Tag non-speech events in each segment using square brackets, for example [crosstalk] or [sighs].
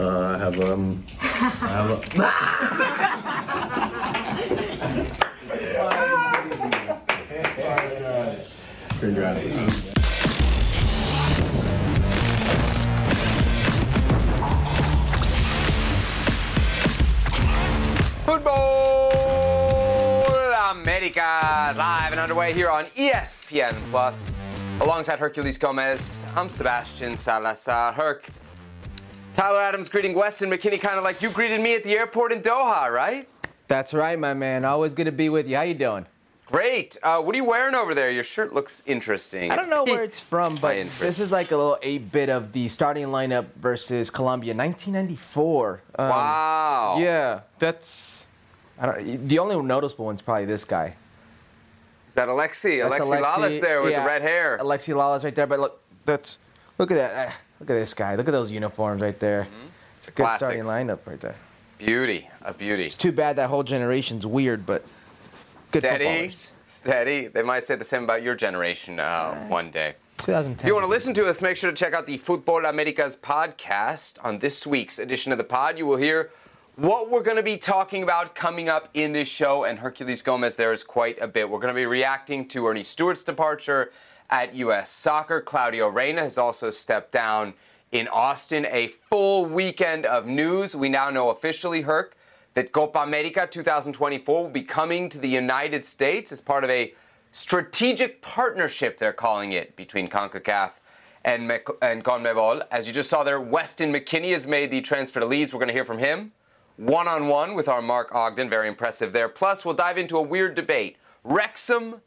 Uh, I have um. I have a, Congrats. Football America live and underway here on ESPN Plus. Alongside Herculez Gomez, I'm Sebastian Salazar. Herc, Tyler Adams greeting Weston McKennie kind of like you greeted me at the airport in Doha, right? That's right, my man. Always good to be with you. How you doing? Great. Uh, what are you wearing over there? Your shirt looks interesting. I don't know where [laughs] it's from, but this is like a little 8-bit of the starting lineup versus Colombia, 1994. Um, Wow. Yeah, that's. I don't, the only noticeable one's probably this guy. Is that Alexi? That's Alexi Lalas there with yeah, the red hair. Alexi Lalas right there, but look, that's look at that. Look at this guy. Look at those uniforms right there. It's a good starting Mm-hmm. Lineup right there. Beauty. A beauty. It's too bad that whole generation's weird, but good Steady. footballers. Steady. They might say the same about your generation uh, one day. 2010. If you want to listen to us, make sure to check out the Futbol Americas podcast. On this week's edition of the pod, you will hear what we're going to be talking about coming up in this show. And Herculez Gomez, there is quite a bit. We're going to be reacting to Ernie Stewart's departure at U.S. Soccer. Claudio Reyna has also stepped down in Austin. A full weekend of news. We now know officially, Herc, that Copa America 2024 will be coming to the United States as part of a strategic partnership, they're calling it, between CONCACAF and, Mec- and CONMEBOL. As you just saw there, Weston McKennie has made the transfer to Leeds. We're going to hear from him one on one with our Mark Ogden. Very impressive there. Plus, we'll dive into a weird debate Wrexham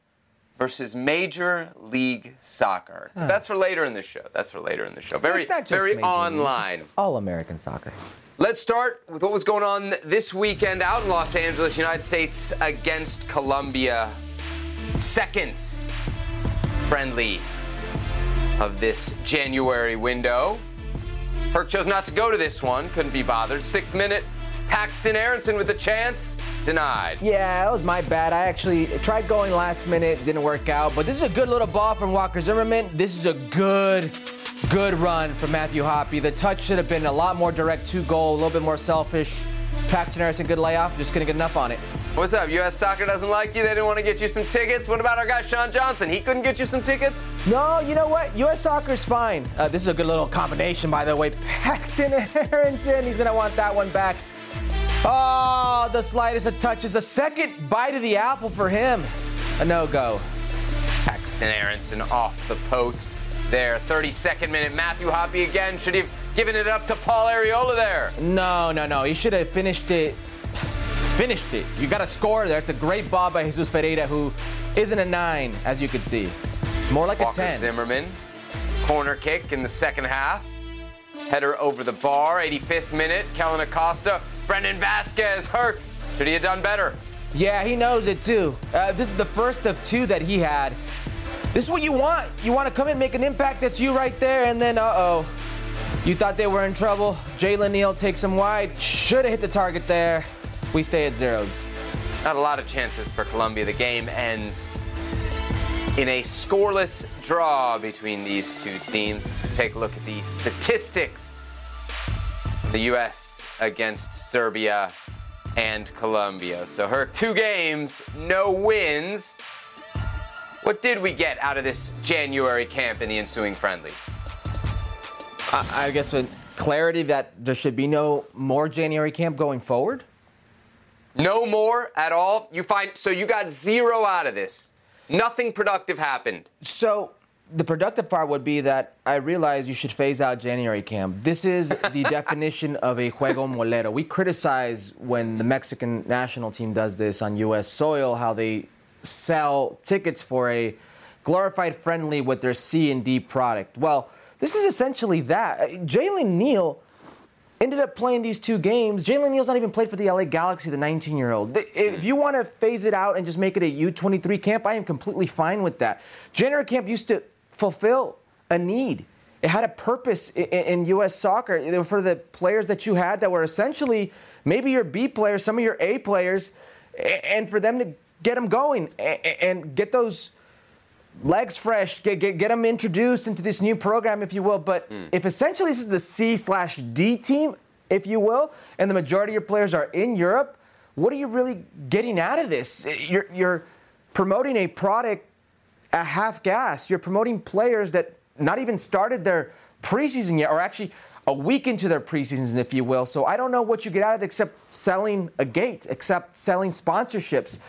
versus Major League Soccer. That's for later in the show. That's for later in the show. Very, It's not just very online. all American soccer. Let's start with what was going on this weekend out in Los Angeles, United States against Colombia. Second friendly of this January window. Herc chose not to go to this one, couldn't be bothered. Sixth minute, Paxton Aaronson with a chance, denied. Yeah, that was my bad. I actually tried going last minute, didn't work out. But this is a good little ball from Walker Zimmerman. This is a good, good run from Matthew Hoppe. The touch should have been a lot more direct to goal, a little bit more selfish. Paxton Aaronson, good layoff, just couldn't get enough on it. What's up? US Soccer doesn't like you? They didn't want to get you some tickets? What about our guy Sean Johnson? He couldn't get you some tickets? No, you know what? U.S. soccer's fine. Uh, this is a good little combination, by the way. Paxton [laughs] Aaronson, he's gonna want that one back. Oh, the slightest of touches. A second bite of the apple for him. A no-go. Paxton Aaronson off the post there. 32nd minute, Matthew Hoppe again. Should he have given it up to Paul Arriola there? No, no, no. He should have finished it. Finished it. You got a score there. It's a great ball by Jesus Ferreira, who isn't a nine, as you can see. More like Walker a 10. Zimmerman. Corner kick in the second half. Header over the bar. 85th minute, Kellen Acosta. Brandon Vazquez hurt. Should he have done better? Yeah, he knows it too. Uh, this is the first of two that he had. This is what you want. You want to come in, make an impact. That's you right there, and then, uh oh. You thought they were in trouble. Jalen Neal takes him wide. Should have hit the target there. We stay at zeros. Not a lot of chances for Colombia. The game ends in a scoreless draw between these two teams. As we take a look at the statistics. The U.S. against Serbia and Colombia. So, her two games, no wins. What did we get out of this January camp in the ensuing friendlies? I, I guess with clarity that there should be no more January camp going forward. No more at all. You find so you got zero out of this. Nothing productive happened. So the productive part would be that I realize you should phase out January camp. This is the [laughs] definition of a juego molero. We criticize when the Mexican national team does this on U.S. soil, how they sell tickets for a glorified friendly with their C and D product. Well, this is essentially that. Uh, Jalen Neal ended up playing these two games. Jalen Neal's not even played for the LA Galaxy, the 19 year old. If you want to phase it out and just make it a U23 camp, I am completely fine with that. January camp used to fulfill a need. It had a purpose in, in U.S. soccer for the players that you had that were essentially maybe your B players, some of your A players, and for them to get them going and get those legs fresh, get, get, get them introduced into this new program, if you will. But mm. if essentially this is the C slash D team, if you will, and the majority of your players are in Europe, what are you really getting out of this? You're, you're promoting a product at half gas. You're promoting players that not even started their preseason yet, or actually a week into their preseasons, if you will. So I don't know what you get out of it except selling a gate, except selling sponsorships.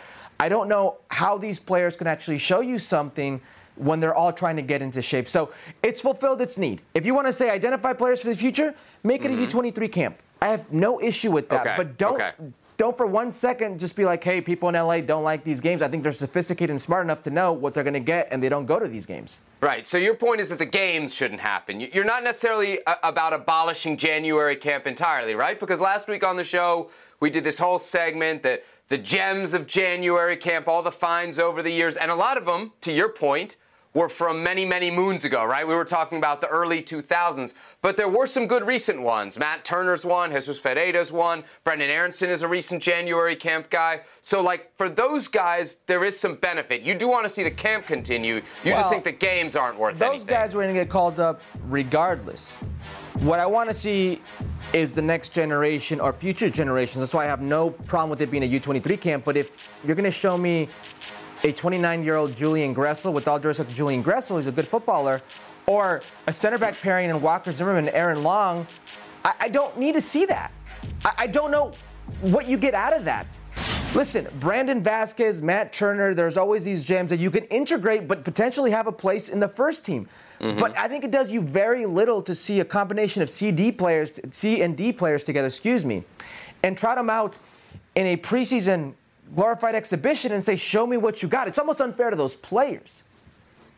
I don't know how these players can actually show you something when they're all trying to get into shape. So it's fulfilled its need. If you want to say identify players for the future, make it mm-hmm. a U23 camp. I have no issue with that. Okay. But don't okay don't for one second just be like, hey, people in LA don't like these games. I think they're sophisticated and smart enough to know what they're going to get, and they don't go to these games. Right. So your point is that the games shouldn't happen. You're not necessarily uh, about abolishing January camp entirely, right? Because last week on the show, we did this whole segment that the gems of January camp, all the finds over the years, and a lot of them, to your point, were from many, many moons ago, right? We were talking about the early 2000s, but there were some good recent ones. Matt Turner's one, Jesus Ferreira's one, Brendan Aaronson is a recent January camp guy. So, like, for those guys, there is some benefit. You do want to see the camp continue. You well, just think the games aren't worth those anything. Those guys were going to get called up regardless. What I want to see is the next generation or future generations. That's why I have no problem with it being a U23 camp. But if you're going to show me a 29 year old Julian Gressel, with all due respect to Julian Gressel, he's a good footballer, or a center back pairing in Walker Zimmerman and Aaron Long, I, I don't need to see that. I, I don't know what you get out of that. Listen, Brandon Vazquez, Matt Turner, there's always these gems that you can integrate but potentially have a place in the first team. Mm-hmm. But I think it does you very little to see a combination of C D players, C and D players together, excuse me, and trot them out in a preseason glorified exhibition and say, show me what you got. It's almost unfair to those players.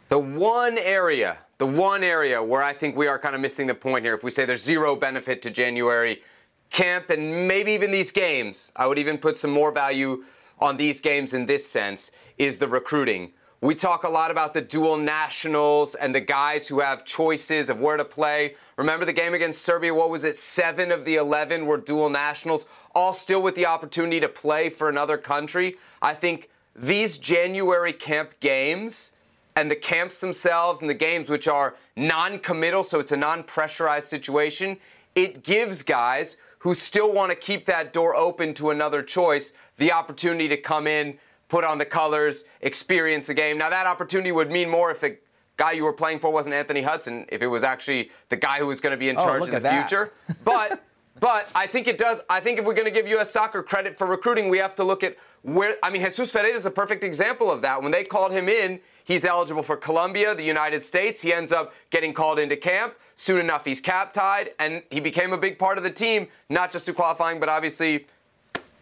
The one area, the one area where I think we are kind of missing the point here, if we say there's zero benefit to January camp and maybe even these games, I would even put some more value on these games in this sense, is the recruiting. We talk a lot about the dual nationals and the guys who have choices of where to play. Remember the game against Serbia? What was it? Seven of the 11 were dual nationals, all still with the opportunity to play for another country. I think these January camp games and the camps themselves and the games, which are non committal, so it's a non pressurized situation, it gives guys who still want to keep that door open to another choice the opportunity to come in put on the colors, experience a game. Now, that opportunity would mean more if the guy you were playing for wasn't Anthony Hudson, if it was actually the guy who was going to be in oh, charge oh, in the that. future. But [laughs] but I think it does. I think if we're going to give U.S. soccer credit for recruiting, we have to look at where. I mean, Jesus Ferreira is a perfect example of that. When they called him in, he's eligible for Colombia, the United States. He ends up getting called into camp. Soon enough, he's cap tied, and he became a big part of the team, not just to qualifying, but obviously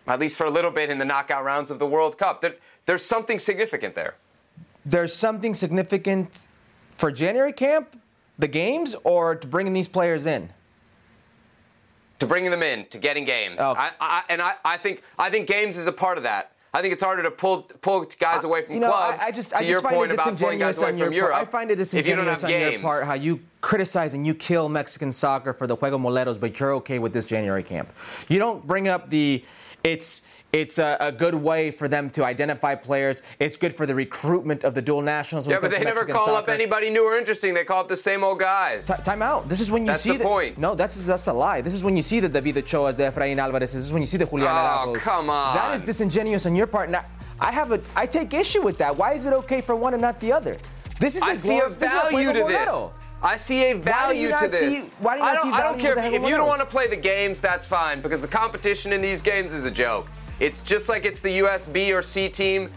at least for a little bit in the knockout rounds of the World Cup. There, there's something significant there. There's something significant for January camp, the games, or to bringing these players in? To bringing them in, to getting games. Oh. I, I, and I, I, think, I think games is a part of that. I think it's harder to pull pull guys away from you know, clubs. I, I just, to I just your find point it about pulling guys away from Europe. I find it disingenuous on games. your part how you criticize and you kill Mexican soccer for the Juego Moleros, but you're okay with this January camp. You don't bring up the it's it's a, a, good way for them to identify players. It's good for the recruitment of the dual nationals. Yeah, but they never call soccer. up anybody new or interesting. They call up the same old guys. T- time out. This is when you that's see the, the point. No, that's that's a lie. This is when you see the David Ochoas, the Efrain Alvarez. This is when you see the Julian Oh, come on. That is disingenuous on your part. Now, I have a I take issue with that. Why is it okay for one and not the other? This is I see a value to this. I see a value to this. See, why do you I don't, see I don't care if, if you don't want to play the games. That's fine because the competition in these games is a joke. It's just like it's the US B or C team.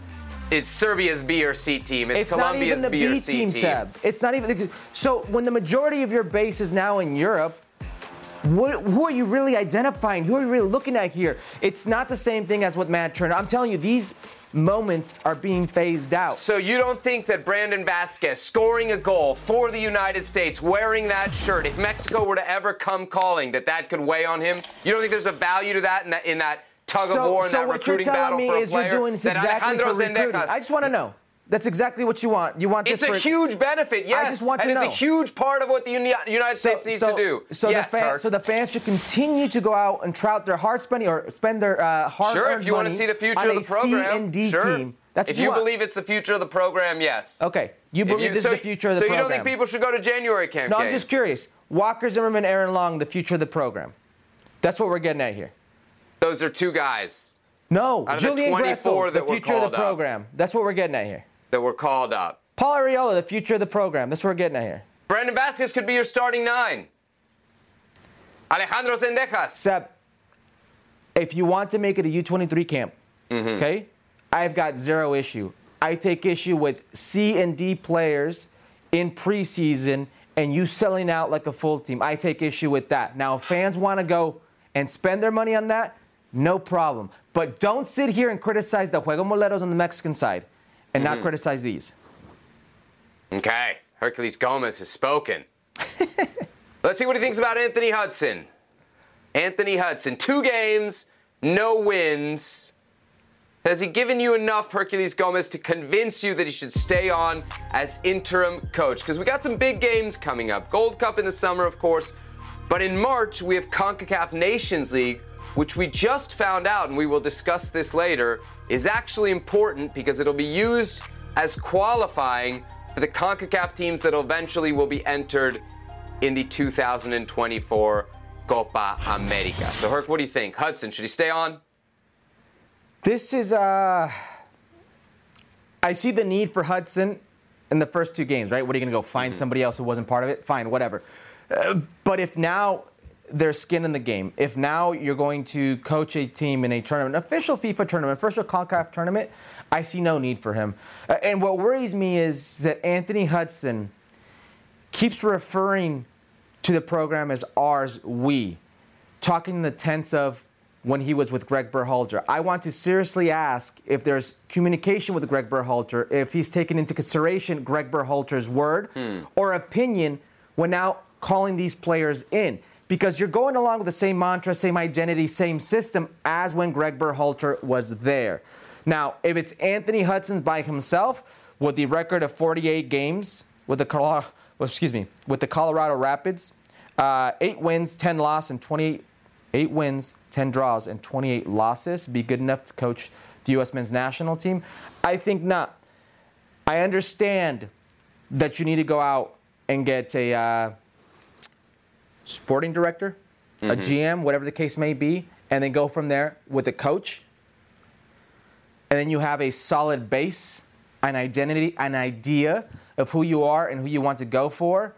It's Serbia's B or C team. It's, it's Colombia's not even the B, B or C team, team. It's not even. So when the majority of your base is now in Europe, what, who are you really identifying? Who are you really looking at here? It's not the same thing as what Matt Turner. I'm telling you, these moments are being phased out. So you don't think that Brandon Vazquez scoring a goal for the United States, wearing that shirt, if Mexico were to ever come calling, that that could weigh on him? You don't think there's a value to that in that in that tug so, of war in so that recruiting battle for a is You're doing this exactly Alejandro for recruiting. Zendejas, I just want to know. That's exactly what you want. You want this. It's a for, huge benefit, yes. I just want and to it's know. a huge part of what the Uni- United States so, needs so, to do. So yes, the fans, so the fans should continue to go out and trout their hard spending or spend their uh, hard Sure, if you want to see the future of the program, C and D sure. team. That's if you, you believe it's the future of the program, yes. Okay, you believe you, this so, is the future of the so program. So you don't think people should go to January camp? No? I'm just curious. Walker Zimmerman, Aaron Long, the future of the program. That's what we're getting at here. Those are two guys No, Out of the Julian 24 Gressel, the future of the up. program. That's what we're getting at here. That were called up. Paul Arriola, the future of the program. That's what we're getting at here. Brandon Vazquez could be your starting nine. Alejandro Zendejas. Seb, if you want to make it a U23 camp, Mm-hmm. okay, I've got zero issue. I take issue with C and D players in preseason and you selling out like a full team. I take issue with that. Now, if fans want to go and spend their money on that, no problem. But don't sit here and criticize the Juego Moleros on the Mexican side and Mm-hmm. not criticize these. Okay, Herculez Gomez has spoken. [laughs] Let's see what he thinks about Anthony Hudson. Anthony Hudson, two games, no wins. Has he given you enough, Herculez Gomez, to convince you that he should stay on as interim coach? Because we got some big games coming up. Gold Cup in the summer, of course. But in March, we have CONCACAF Nations League, which we just found out, and we will discuss this later, is actually important because it'll be used as qualifying for the CONCACAF teams that eventually will be entered in the 2024 Copa America. So, Herc, what do you think? Hudson, should he stay on? This is uh I see the need for Hudson in the first two games, right? What are you going to go find somebody else who wasn't part of it? Fine, whatever. Uh, but if now there's skin in the game, if now you're going to coach a team in a tournament, official FIFA tournament, official CONCACAF tournament, I see no need for him. Uh, and what worries me is that Anthony Hudson keeps referring to the program as ours, we, talking in the tense of when he was with Greg Berhalter. I want to seriously ask if there's communication with Greg Berhalter, if he's taken into consideration Greg Berhalter's word or opinion when now calling these players in. Because you're going along with the same mantra, same identity, same system as when Greg Berhalter was there. Now, if it's Anthony Hudson's by himself with the record of 48 games with the Colorado, excuse me, with the Colorado Rapids, uh, eight wins, 10 losses, and 28 eight wins, 10 draws, and 28 losses be good enough to coach the U.S. men's national team? I think not. I understand that you need to go out and get a uh, sporting director, a mm-hmm. GM, whatever the case may be, and then go from there with a coach. And then you have a solid base, an identity, an idea of who you are and who you want to go for.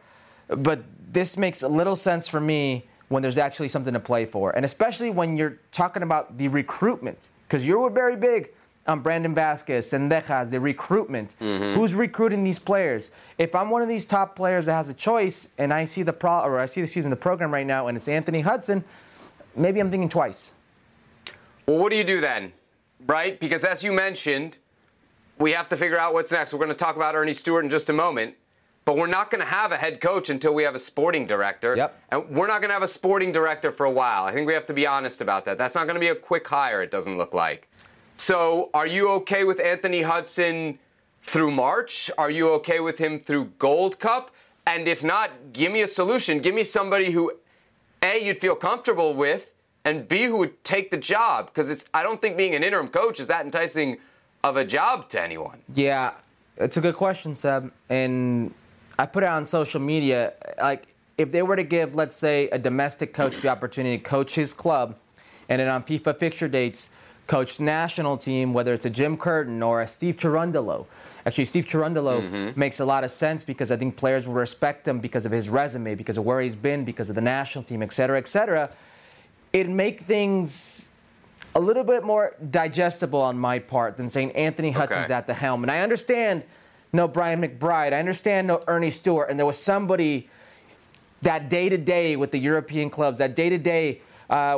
But this makes a little sense for me when there's actually something to play for. And especially when you're talking about the recruitment, because you were very big on Brandon Vazquez, and Zendejas, the recruitment. Mm-hmm. Who's recruiting these players? If I'm one of these top players that has a choice and I see the pro or I see excuse me the program right now and it's Anthony Hudson, maybe I'm thinking twice. Well, what do you do then? Right? Because as you mentioned, we have to figure out what's next. We're going to talk about Ernie Stewart in just a moment. But we're not going to have a head coach until we have a sporting director. Yep. And we're not going to have a sporting director for a while. I think we have to be honest about that. That's not going to be a quick hire, it doesn't look like. So, are you okay with Anthony Hudson through March? Are you okay with him through Gold Cup? And if not, give me a solution. Give me somebody who, A, you'd feel comfortable with, and B, who would take the job. Because it's I don't think being an interim coach is that enticing of a job to anyone. Yeah, it's a good question, Seb. And I put it on social media. Like, if they were to give, let's say, a domestic coach the opportunity to coach his club, and then on FIFA fixture dates, coach the national team, whether it's a Jim Curtin or a Steve Cherundolo. Actually, Steve Cherundolo mm-hmm. makes a lot of sense because I think players will respect him because of his resume, because of where he's been, because of the national team, et cetera, et cetera. It'd make things a little bit more digestible on my part than saying Anthony Hudson's Okay. at the helm. And I understand no Brian McBride. I understand no Ernie Stewart. And there was somebody that day to day with the European clubs, that day to day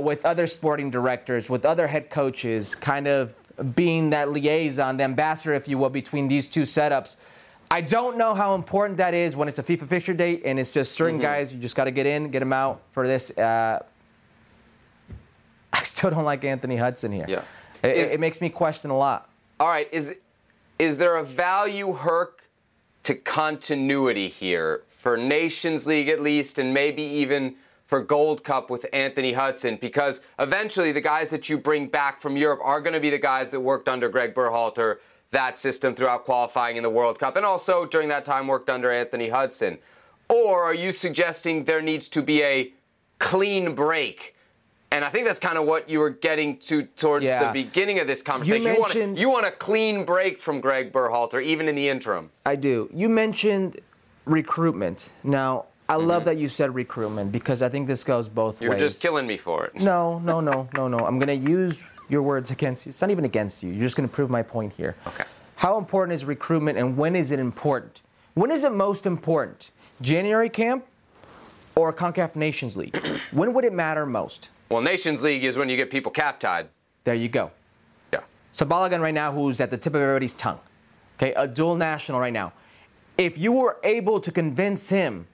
with other sporting directors, with other head coaches, kind of being that liaison, the ambassador, if you will, between these two setups. I don't know how important that is when it's a FIFA fixture date and it's just certain Mm-hmm. guys you just got to get in, get them out for this. Uh, [laughs] I still don't like Anthony Hudson here. Yeah. It, Is- it makes me question a lot. All right, is is there a value Herc to continuity here for Nations League at least, and maybe even for Gold Cup with Anthony Hudson? Because eventually, the guys that you bring back from Europe are going to be the guys that worked under Greg Berhalter that system throughout qualifying in the World Cup, and also during that time worked under Anthony Hudson. Or are you suggesting there needs to be a clean break? And I think that's kind of what you were getting to towards Yeah. the beginning of this conversation. You, want, a, mentioned- you want a clean break from Greg Berhalter, even in the interim. I do. You mentioned recruitment. Now, I love mm-hmm. that you said recruitment because I think this goes both ways. You're just killing me for it. No, no, no, no, no. I'm going to use your words against you. It's not even against you. You're just going to prove my point here. Okay. How important is recruitment and when is it important? When is it most important? January camp or CONCACAF Nations League? [clears throat] when would it matter most? Well, Nations League is when you get people cap tied. There you go. Yeah. So Balogun right now, who's at the tip of everybody's tongue, okay, a dual national right now. If you were able to convince him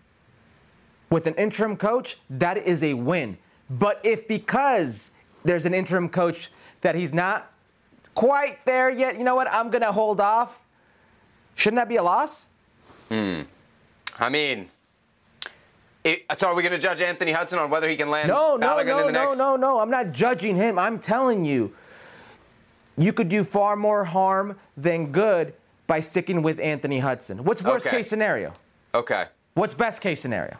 with an interim coach, that is a win. But if because there's an interim coach that he's not quite there yet, you know what? I'm gonna hold off. Shouldn't that be a loss? Hmm. I mean, it, so are we going to judge Anthony Hudson on whether he can land No, no, Balogun no, in the no, next? no, no. I'm not judging him. I'm telling you, you could do far more harm than good by sticking with Anthony Hudson. What's worst Okay. case scenario? Okay. What's best case scenario?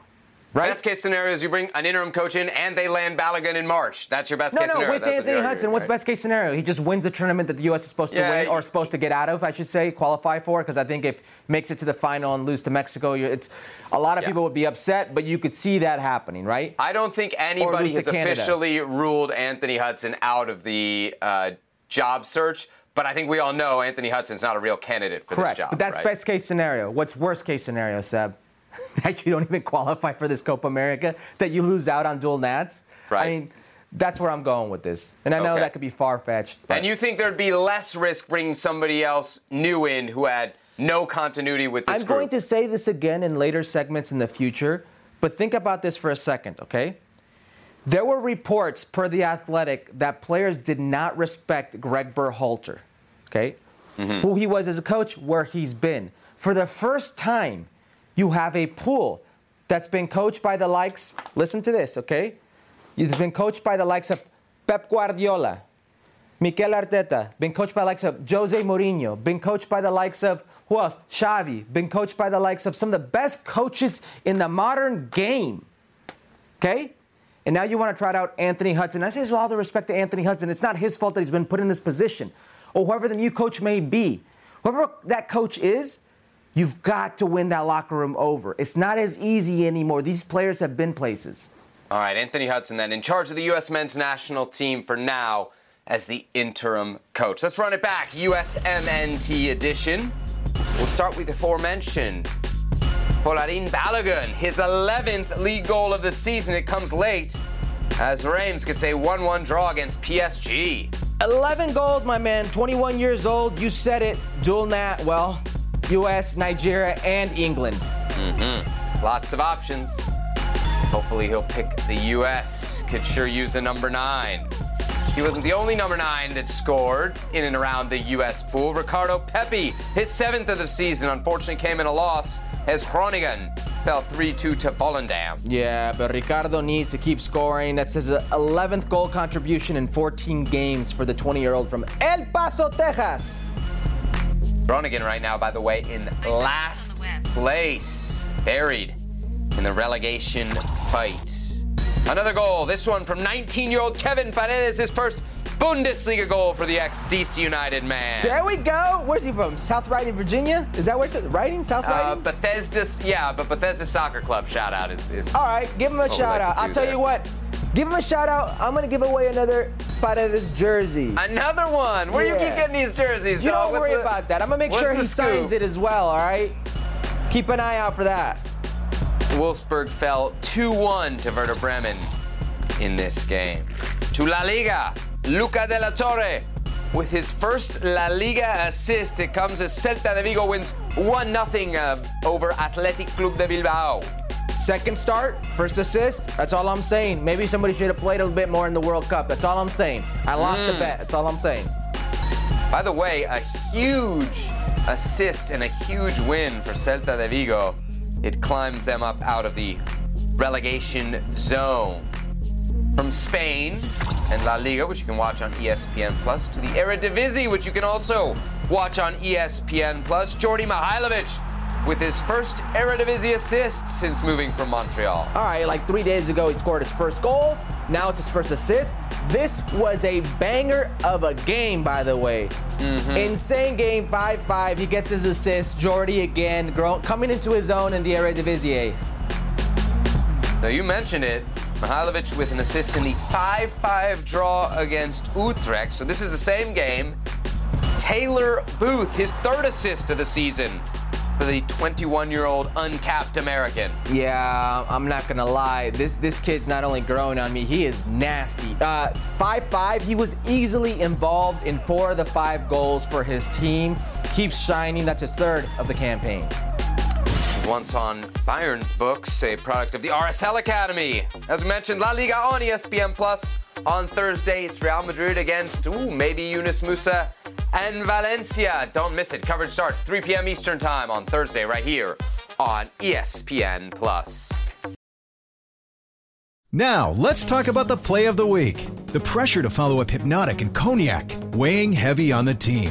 Right? Best case scenario is you bring an interim coach in and they land Balogun in March. That's your best no, case no, scenario. with That's what Anthony Hudson, what's right? best case scenario? He just wins the tournament that the U.S. is supposed to Yeah, win or supposed to get out of, I should say, qualify for. Because I think if makes it to the final and lose to Mexico, it's a lot of Yeah. people would be upset, but you could see that happening, right? I don't think anybody has officially ruled Anthony Hudson out of the uh, job search, but I think we all know Anthony Hudson's not a real candidate for Correct. this job. but that's right? best case scenario. What's worst case scenario, Seb? [laughs] that you don't even qualify for this Copa America, that you lose out on dual nats. Right. I mean, that's where I'm going with this. And I know Okay. that could be far fetched. And you think there'd be less risk bringing somebody else new in who had no continuity with this I'm group? going to say this again in later segments in the future, but think about this for a second, okay? There were reports per The Athletic that players did not respect Greg Berhalter, okay? Mm-hmm. Who he was as a coach, where he's been. For the first time, you have a pool that's been coached by the likes, listen to this, okay? It's been coached by the likes of Pep Guardiola, Mikel Arteta, been coached by the likes of Jose Mourinho, been coached by the likes of who else? Xavi, been coached by the likes of some of the best coaches in the modern game. Okay? And now you want to trot out Anthony Hudson. I say this with all the respect to Anthony Hudson. It's not his fault that he's been put in this position. Or whoever the new coach may be. Whoever that coach is, you've got to win that locker room over. It's not as easy anymore. These players have been places. All right, Anthony Hudson then in charge of the U.S. men's national team for now as the interim coach. Let's run it back. USMNT edition. We'll start with the aforementioned Folarin Balogun, his 11th league goal of the season. It comes late as Reims gets a 1 1 draw against PSG. 11 goals, my man. 21 years old. You said it. Dual nat. Well, U.S., Nigeria, and England. Mm-hmm. Lots of options. Hopefully, he'll pick the U.S. Could sure use a number nine. He wasn't the only number nine that scored in and around the U.S. pool. Ricardo Pepi, his seventh of the season, unfortunately came in a loss as Groningen fell 3 2 to Volendam. Yeah, but Ricardo needs to keep scoring. That's his 11th goal contribution in 14 games for the 20 year old from El Paso, Texas. Groningen, right now, by the way, in last place, buried in the relegation fight. Another goal, this one from 19 year old Kevin Paredes, his first Bundesliga goal for the ex DC United man. There we go. Where's he from? South Riding, Virginia? Is that where it's at? Riding? South Uh, Riding? Bethesda, yeah, but Bethesda Soccer Club shout out is. is All right, give him a shout like out. I'll tell there. you what. Give him a shout out. I'm gonna give away another Paredes jersey. Another one. Where do you Yeah. keep getting these jerseys, You dog? don't What's worry the- about that. I'm gonna make sure he signs it as well. All right. Keep an eye out for that. Wolfsburg fell 2-1 to Werder Bremen in this game. To La Liga, Luca de la Torre with his first La Liga assist. It comes as Celta de Vigo wins 1-0 uh, over Athletic Club de Bilbao. Second start, first assist. That's all I'm saying. Maybe somebody should have played a little bit more in the World Cup. That's all I'm saying. I lost Mm. a bet. That's all I'm saying. By the way, a huge assist and a huge win for Celta de Vigo. It climbs them up out of the relegation zone. From Spain and La Liga, which you can watch on ESPN Plus, to the Eredivisie, which you can also watch on ESPN Plus. Djordje Mihailovic with his first Eredivisie assist since moving from Montreal. All right, like three days ago, he scored his first goal. Now it's his first assist. This was a banger of a game, by the way. Mm-hmm. Insane game, 5 5. He gets his assist. Djordje again, coming into his own in the Eredivisie. Now, you mentioned it. Mihailovic with an assist in the 5 5 draw against Utrecht. So, this is the same game. Taylor Booth, his third assist of the season for the 21 year old uncapped American. Yeah, I'm not gonna lie. This this kid's not only growing on me, he is nasty. Uh, five five. He was easily involved in four of the five goals for his team. Keeps shining. That's his third of the campaign. Once on Bayern's books, a product of the RSL Academy. As we mentioned, La Liga on ESPN Plus. On Thursday, it's Real Madrid against, ooh, maybe Yunus Musah and Valencia. Don't miss it. Coverage starts 3 p.m. Eastern Time on Thursday, right here on ESPN Plus. Now, let's talk about the play of the week. The pressure to follow up Hypnotic and Cognac, weighing heavy on the team.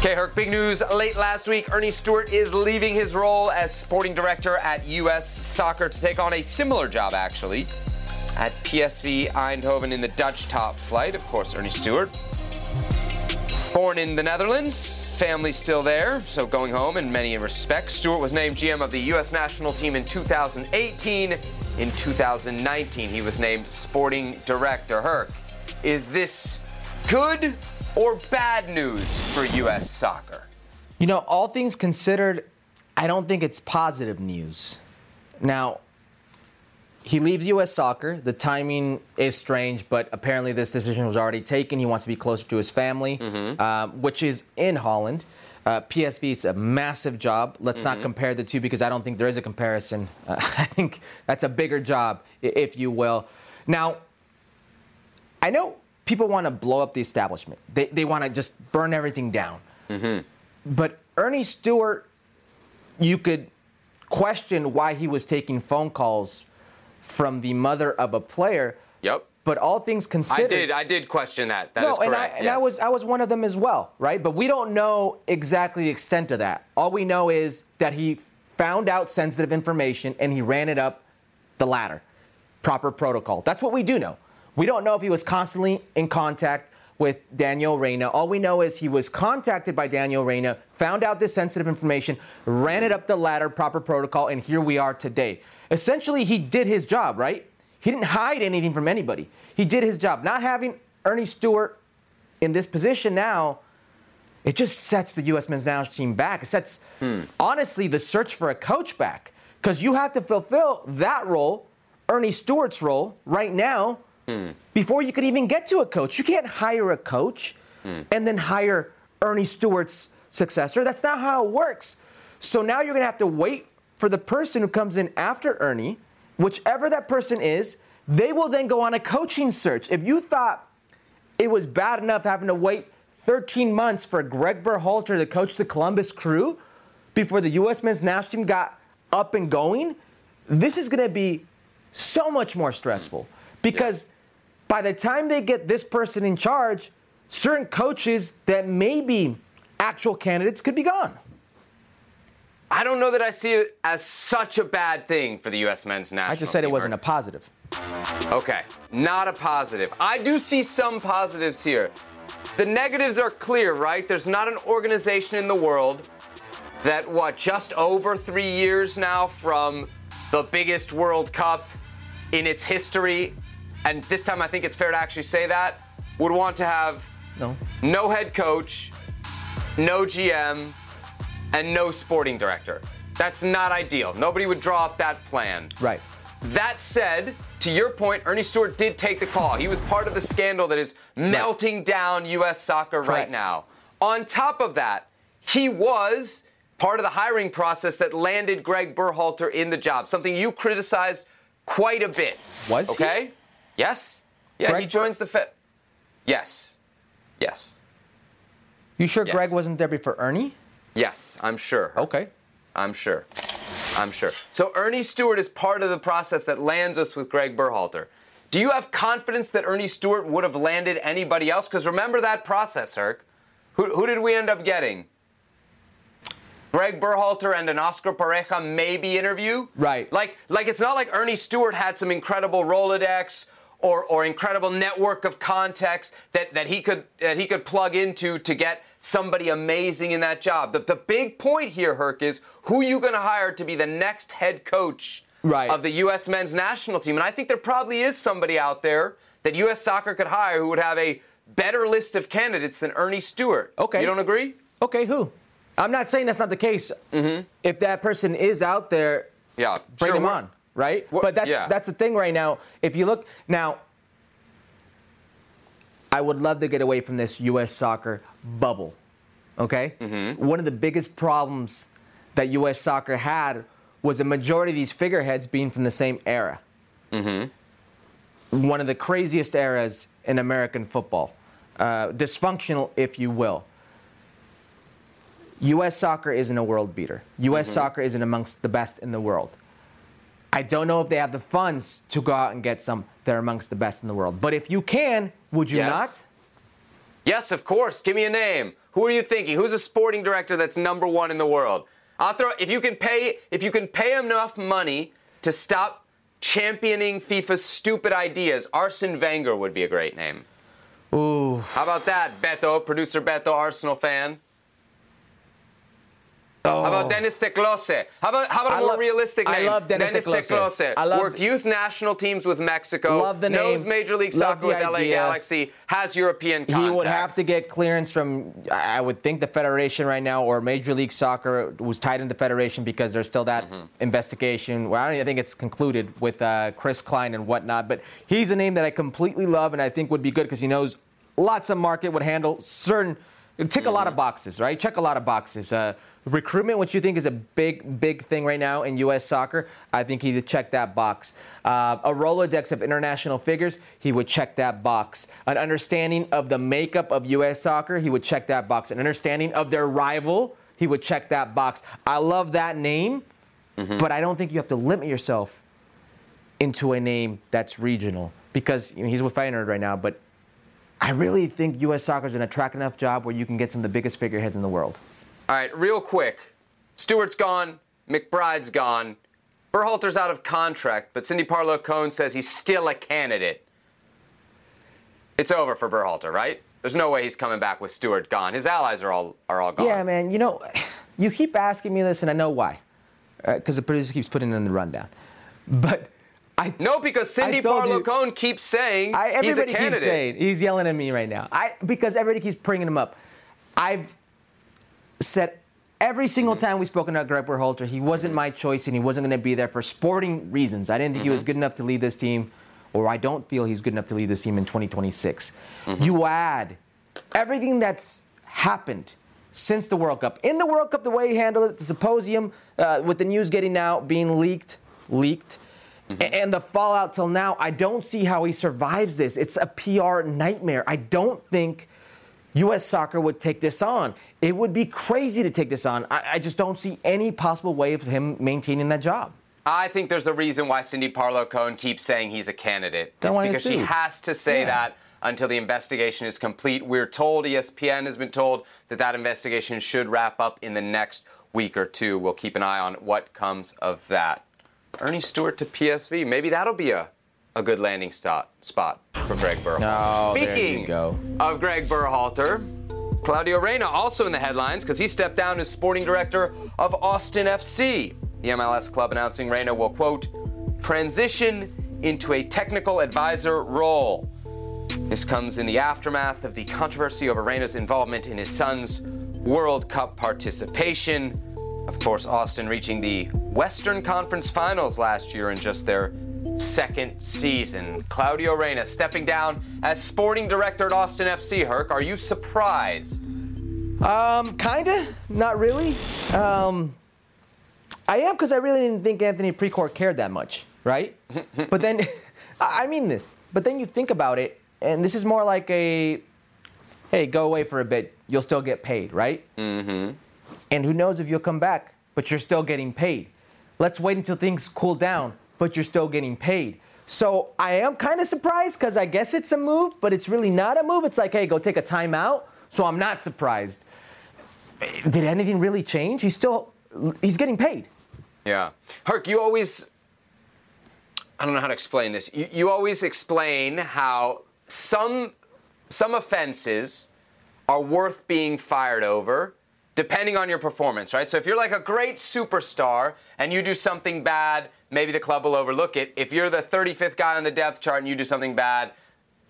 Okay, Herc, big news late last week. Ernie Stewart is leaving his role as sporting director at U.S. Soccer to take on a similar job, actually, at PSV Eindhoven in the Dutch top flight. Of course, Ernie Stewart. Born in the Netherlands, family still there, so going home in many respects. Stewart was named GM of the U.S. national team in 2018. In 2019, he was named sporting director. Herc, is this good or bad news for U.S. soccer? You know, all things considered, I don't think it's positive news. Now, he leaves U.S. soccer. The timing is strange, but apparently this decision was already taken. He wants to be closer to his family, uh, which is in Holland. Uh, PSV is a massive job. Let's not compare the two because I don't think there is a comparison. Uh, [laughs] I think that's a bigger job, if you will. Now, I know people want to blow up the establishment. They, they want to just burn everything down. Mm-hmm. But Ernie Stewart, you could question why he was taking phone calls from the mother of a player. Yep. But all things considered, I did. I did question that. That no, is and I correct. and I was I was one of them as well, right? But we don't know exactly the extent of that. All we know is that he found out sensitive information and he ran it up the ladder. Proper protocol. That's what we do know. We don't know if he was constantly in contact with Daniel Reyna. All we know is he was contacted by Daniel Reyna, found out this sensitive information, ran it up the ladder, proper protocol, and here we are today. Essentially, he did his job, right? He didn't hide anything from anybody. He did his job. Not having Ernie Stewart in this position now, it just sets the U.S. men's national team back. It sets, hmm. honestly, the search for a coach back because you have to fulfill that role, Ernie Stewart's role, right now, before you could even get to a coach. You can't hire a coach and then hire Ernie Stewart's successor. That's not how it works. So now you're going to have to wait for the person who comes in after Ernie, whichever that person is. They will then go on a coaching search. If you thought it was bad enough having to wait 13 months for Greg Berhalter to coach the Columbus Crew before the U.S. men's national team got up and going. This is going to be so much more stressful because by the time they get this person in charge, certain coaches that may be actual candidates could be gone. I don't know that I see it as such a bad thing for the U.S. men's national team. I just said it wasn't a positive. Okay, not a positive. I do see some positives here. The negatives are clear, right? There's not an organization in the world that what just over three years now from the biggest World Cup in its history, and this time I think it's fair to actually say that would want to have No. no head coach, no GM, and no sporting director. That's not ideal. Nobody would draw up that plan. Right. That said, to your point, Ernie Stewart did take the call. He was part of the scandal that is melting down U.S. soccer right now. On top of that, he was part of the hiring process that landed Greg Berhalter in the job, something you criticized quite a bit. Was he? Yes. Yeah, he joins the Fed. Yes. Yes. You sure Yes. Greg wasn't there before Ernie? Yes, I'm sure. Okay. I'm sure. I'm sure. So Ernie Stewart is part of the process that lands us with Greg Berhalter. Do you have confidence that Ernie Stewart would have landed anybody else? Because remember that process, Herc. Who, who did we end up getting? Greg Berhalter and an Oscar Pareja maybe interview? Right. Like, like it's not like Ernie Stewart had some incredible Rolodex or, or incredible network of contacts that, that he could that he could plug into to get somebody amazing in that job. The, the big point here, Herc, is who you going to hire to be the next head coach Right. of the U.S. men's national team. And I think there probably is somebody out there that U.S. soccer could hire who would have a better list of candidates than Ernie Stewart. Okay. You don't agree? Okay, who? I'm not saying that's not the case. Mm-hmm. If that person is out there, Yeah. bring sure, him on, right? What- but that's yeah. that's the thing right now. If you look now, I would love to get away from this U.S. soccer bubble. Okay, Mm-hmm. one of the biggest problems that U.S. soccer had was a majority of these figureheads being from the same era. Mm-hmm. One of the craziest eras in American football, uh, dysfunctional, if you will. U.S. soccer isn't a world beater. U.S. Mm-hmm. soccer isn't amongst the best in the world. I don't know if they have the funds to go out and get some that are amongst the best in the world. But if you can, would you Yes. not? Yes, of course. Give me a name. Who are you thinking? Who's a sporting director that's number one in the world? I'll throw. If you can pay, if you can pay enough money to stop championing FIFA's stupid ideas, Arsene Wenger would be a great name. Ooh. How about that, Beto, producer Beto, Arsenal fan? Oh. How about Dennis te Kloese? How about how about a I more love- realistic I love Dennis te Kloese. I love- Worked youth national teams with Mexico. Love the name. Knows. Major League Soccer with LA. Galaxy. Has European contacts. He would have to get clearance from, I would think, the Federation right now, or Major League Soccer was tied into the Federation because there's still that Mm-hmm. investigation. Well, I don't even think it's concluded with uh, Chris Klein and whatnot. But he's a name that I completely love and I think would be good because he knows lots of market, would handle certain, tick a lot of boxes, right? Check a lot of boxes. Uh, recruitment, which you think is a big, big thing right now in U.S. soccer, I think he'd check that box. Uh, a Rolodex of international figures, he would check that box. An understanding of the makeup of U.S. soccer, he would check that box. An understanding of their rival, he would check that box. I love that name, but I don't think you have to limit yourself into a name that's regional because you know, he's with Feyenoord right now, but I really think U.S. soccer is an attractive enough job where you can get some of the biggest figureheads in the world. All right, real quick. Stewart's gone. McBride's gone. Berhalter's out of contract, but Cindy Parlow Cone says he's still a candidate. It's over for Berhalter, right? There's no way he's coming back with Stewart gone. His allies are all are all gone. Yeah, man. You know, [sighs] you keep asking me this, and I know why, uh, because the producer keeps putting it in the rundown. But I [laughs] No, because Cindy Parlow Cone keeps saying I, he's a candidate. keeps saying he's yelling at me right now. I because everybody keeps bringing him up. I've said every single Mm-hmm. time we've spoken about Greg Berhalter, he wasn't my choice and he wasn't going to be there for sporting reasons. I didn't think Mm-hmm. he was good enough to lead this team, or I don't feel he's good enough to lead this team in 2026. Mm-hmm. You add everything that's happened since the World Cup. In the World Cup, the way he handled it, the symposium, uh, with the news getting out, being leaked, leaked, a- and the fallout till now, I don't see how he survives this. It's a PR nightmare. I don't think U.S. soccer would take this on. It would be crazy to take this on. I, I just don't see any possible way of him maintaining that job. I think there's a reason why Cindy Parlow Cone keeps saying he's a candidate. It's because she has to say Yeah. that until the investigation is complete. We're told, ESPN has been told, that that investigation should wrap up in the next week or two. We'll keep an eye on what comes of that. Ernie Stewart to PSV. Maybe that'll be a, a good landing spot spot for Greg Berhalter. Oh, there you Speaking go. of Greg Berhalter, Claudio Reyna also in the headlines because he stepped down as sporting director of Austin FC. The MLS club announcing Reyna will, quote, transition into a technical advisor role. This comes in the aftermath of the controversy over Reyna's involvement in his son's World Cup participation. Of course, Austin reaching the Western Conference Finals last year in just their second season. Claudio Reyna stepping down as sporting director at Austin FC. Herc, are you surprised? Um, kinda, not really. Um, I am because I really didn't think Anthony Precourt cared that much, right? [laughs] but then, [laughs] I I mean this. But then you think about it, and this is more like a, hey, go away for a bit. You'll still get paid, right? Mm-hmm. And who knows if you'll come back, but you're still getting paid. Let's wait until things cool down, but you're still getting paid. So I am kind of surprised because I guess it's a move, but it's really not a move. It's like, hey, go take a timeout. So I'm not surprised. Did anything really change? He's still he's getting paid. Yeah. Herc, you always, I don't know how to explain this. You, you always explain how some, some offenses are worth being fired over depending on your performance, right? So if you're like a great superstar and you do something bad, maybe the club will overlook it. If you're the 35th guy on the depth chart and you do something bad,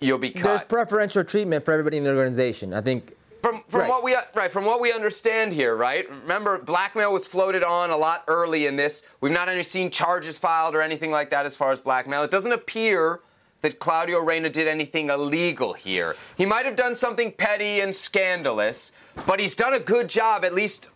you'll be cut. There's preferential treatment for everybody in the organization. I think From from Right. what we right from what we understand here, right? Remember, blackmail was floated on a lot early in this. We've not only seen charges filed or anything like that as far as blackmail. It doesn't appear that Claudio Reyna did anything illegal here. He might have done something petty and scandalous, but he's done a good job, at least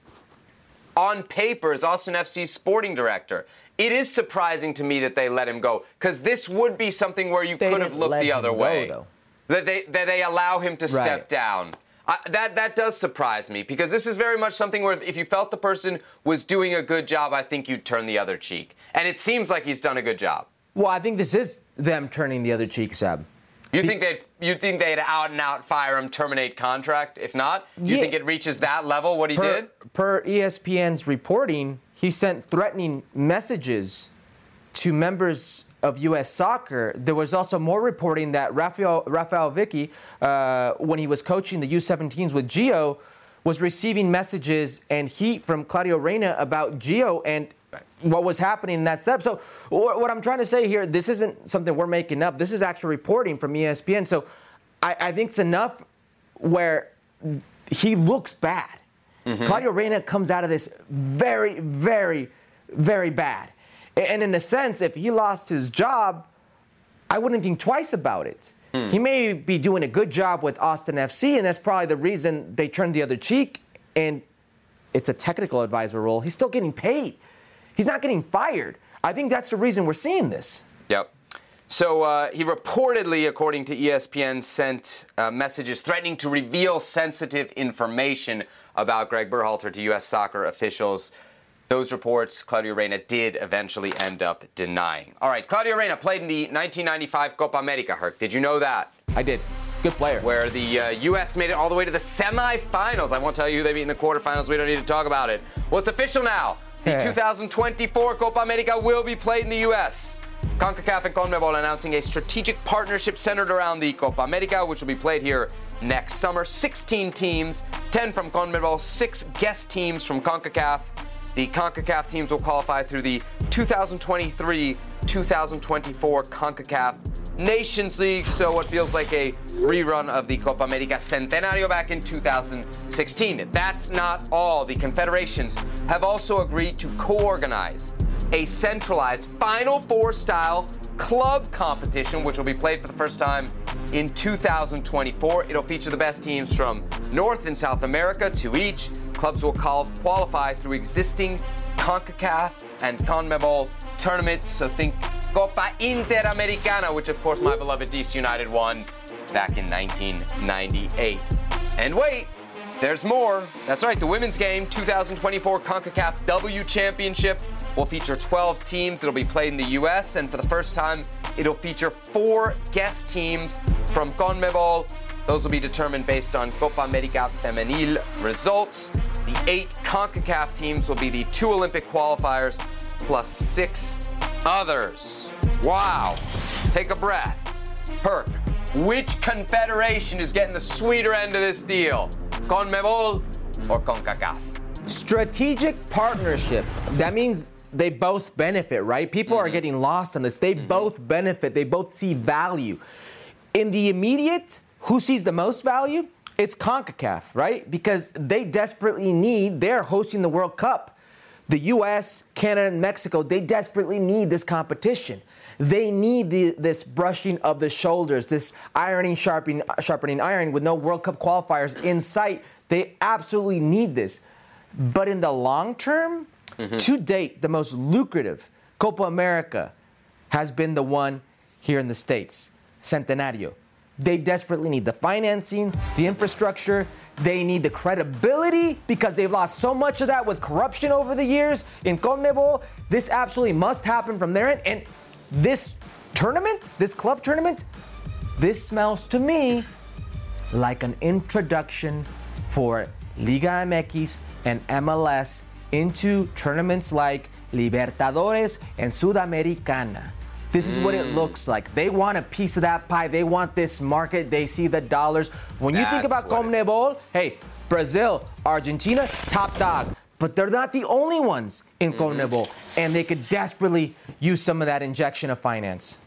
on paper, as Austin FC's sporting director. It is surprising to me that they let him go because this would be something where you They could have looked the other go, way. though. That they that they allow him to step down. I, that that does surprise me because this is very much something where if you felt the person was doing a good job, I think you'd turn the other cheek. And it seems like he's done a good job. well, I think this is them turning the other cheek, Sab. You think they'd you think they'd out and out fire him, terminate contract? If not, do you Yeah. think it reaches that level? What he Per, did? per ESPN's reporting, he sent threatening messages to members of U.S. soccer. There was also more reporting that Raphael, Raphael Wicky, uh, when he was coaching the U17s with Gio, was receiving messages and heat from Claudio Reyna about Gio and what was happening in that step. So, wh- what I'm trying to say here, this isn't something we're making up. This is actual reporting from ESPN. So, I, I think it's enough where he looks bad. Claudio Reyna comes out of this very, very, very bad. And in a sense, if he lost his job, I wouldn't think twice about it. He may be doing a good job with Austin FC, and that's probably the reason they turned the other cheek. And it's a technical advisor role. He's still getting paid. He's not getting fired. I think that's the reason we're seeing this. Yep. So uh, he reportedly, according to ESPN, sent uh, messages threatening to reveal sensitive information about Greg Berhalter to U.S. soccer officials. Those reports, Claudio Reyna did eventually end up denying. All right, Claudio Reyna played in the 1995 Copa America, Herc. Did you know that? I did. Good player. Where the uh, U.S. made it all the way to the semifinals. I won't tell you who they beat in the quarterfinals. We don't need to talk about it. Well, it's official now. The 2024 Copa America will be played in the U.S. CONCACAF and CONMEBOL announcing a strategic partnership centered around the Copa America, which will be played here next summer. 16 teams, 10 from CONMEBOL, six guest teams from CONCACAF. The CONCACAF teams will qualify through the 2023 2024 CONCACAF Nations League, so what feels like a rerun of the Copa America Centenario back in 2016. That's not all. The confederations have also agreed to co organize a centralized Final Four style club competition, which will be played for the first time in 2024. It'll feature the best teams from North and South America to each. Clubs will qual- qualify through existing CONCACAF and CONMEBOL tournaments. So think Copa Interamericana, which of course my beloved DC United won back in 1998. And wait, there's more. That's right, the women's game 2024 CONCACAF W Championship will feature 12 teams. It'll be played in the US, and for the first time, it'll feature four guest teams from CONMEBOL. Those will be determined based on Copa America Femenil results. The eight CONCACAF teams will be the two Olympic qualifiers plus six others. Wow. Take a breath. Herc, which confederation is getting the sweeter end of this deal? CONMEBOL or CONCACAF? strategic partnership. That means they both benefit, right? People are mm-hmm. getting lost on this. They mm-hmm. both benefit. They both see value. In the immediate, who sees the most value? It's CONCACAF, right? Because they desperately need, they're hosting the World Cup. The US, Canada, and Mexico, they desperately need this competition. They need the, this brushing of the shoulders, this ironing, sharpening, sharpening iron with no World Cup qualifiers in sight. They absolutely need this. But in the long term, mm-hmm. to date, the most lucrative Copa America has been the one here in the States, Centenario. They desperately need the financing, the infrastructure, they need the credibility because they've lost so much of that with corruption over the years in CONMEBOL. This absolutely must happen from their end. And this tournament, this club tournament, this smells to me like an introduction for Liga MX and MLS into tournaments like Libertadores and Sudamericana. This is what it mm. looks like. They want a piece of that pie. They want this market. They see the dollars. When you think about it- hey, Brazil, Argentina, top dog. But they're not the only ones in CONMEBOL, mm-hmm. and they could desperately use some of that injection of finance.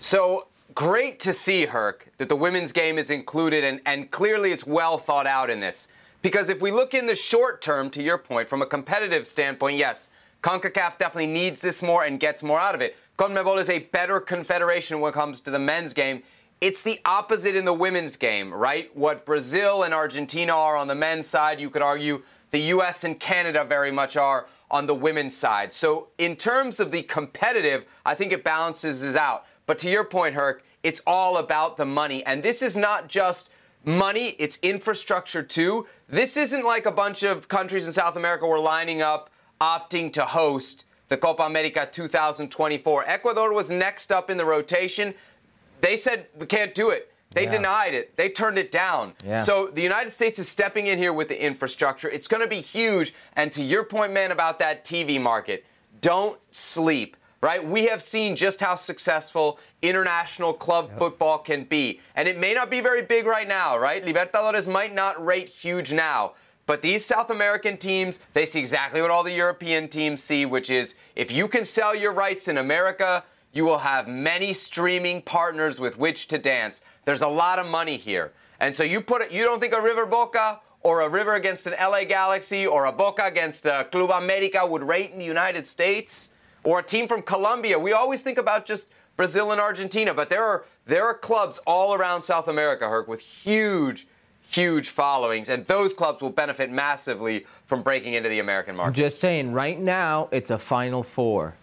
So great to see, Herc, that the women's game is included, and, and clearly it's well thought out in this. Because if we look in the short term, to your point, from a competitive standpoint, yes, CONCACAF definitely needs this more and gets more out of it. CONMEBOL is a better confederation when it comes to the men's game. It's the opposite in the women's game, right? What Brazil and Argentina are on the men's side, you could argue the US and Canada very much are on the women's side. So, in terms of the competitive, I think it balances it out. But to your point, Herc, it's all about the money. And this is not just money, it's infrastructure too. This isn't like a bunch of countries in South America were lining up, opting to host the Copa America 2024. Ecuador was next up in the rotation. They said, we can't do it. They Yeah. denied it. They turned it down. Yeah. So the United States is stepping in here with the infrastructure. It's going to be huge. And to your point, man, about that TV market, don't sleep, right? We have seen just how successful international club football can be. And it may not be very big right now, right? Libertadores might not rate huge now. But these South American teams, they see exactly what all the European teams see, which is if you can sell your rights in America, you will have many streaming partners with which to dance. There's a lot of money here. And so you put it, you don't think a River Boca or a River against an LA Galaxy or a Boca against a Club America would rate in the United States? Or a team from Colombia. We always think about just Brazil and Argentina, but there are there are clubs all around South America, Herc, with huge, huge followings, and those clubs will benefit massively from breaking into the American market. I'm Just saying, right now it's a Final Four.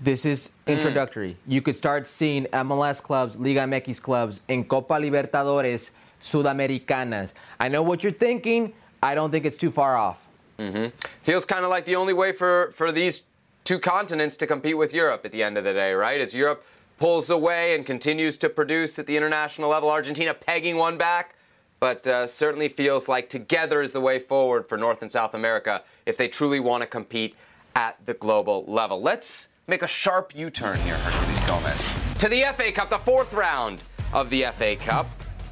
This is introductory. You could start seeing MLS clubs, Liga MX clubs in Copa Libertadores, Sudamericanas. I know what you're thinking. I don't think it's too far off. Mm-hmm. Feels kind of like the only way for, for these two continents to compete with Europe at the end of the day, right? As Europe pulls away and continues to produce at the international level, Argentina pegging one back, but uh, certainly feels like together is the way forward for North and South America if they truly want to compete at the global level. Let's make a sharp U turn here, Herculez Gomez. To the FA Cup, the fourth round of the FA Cup.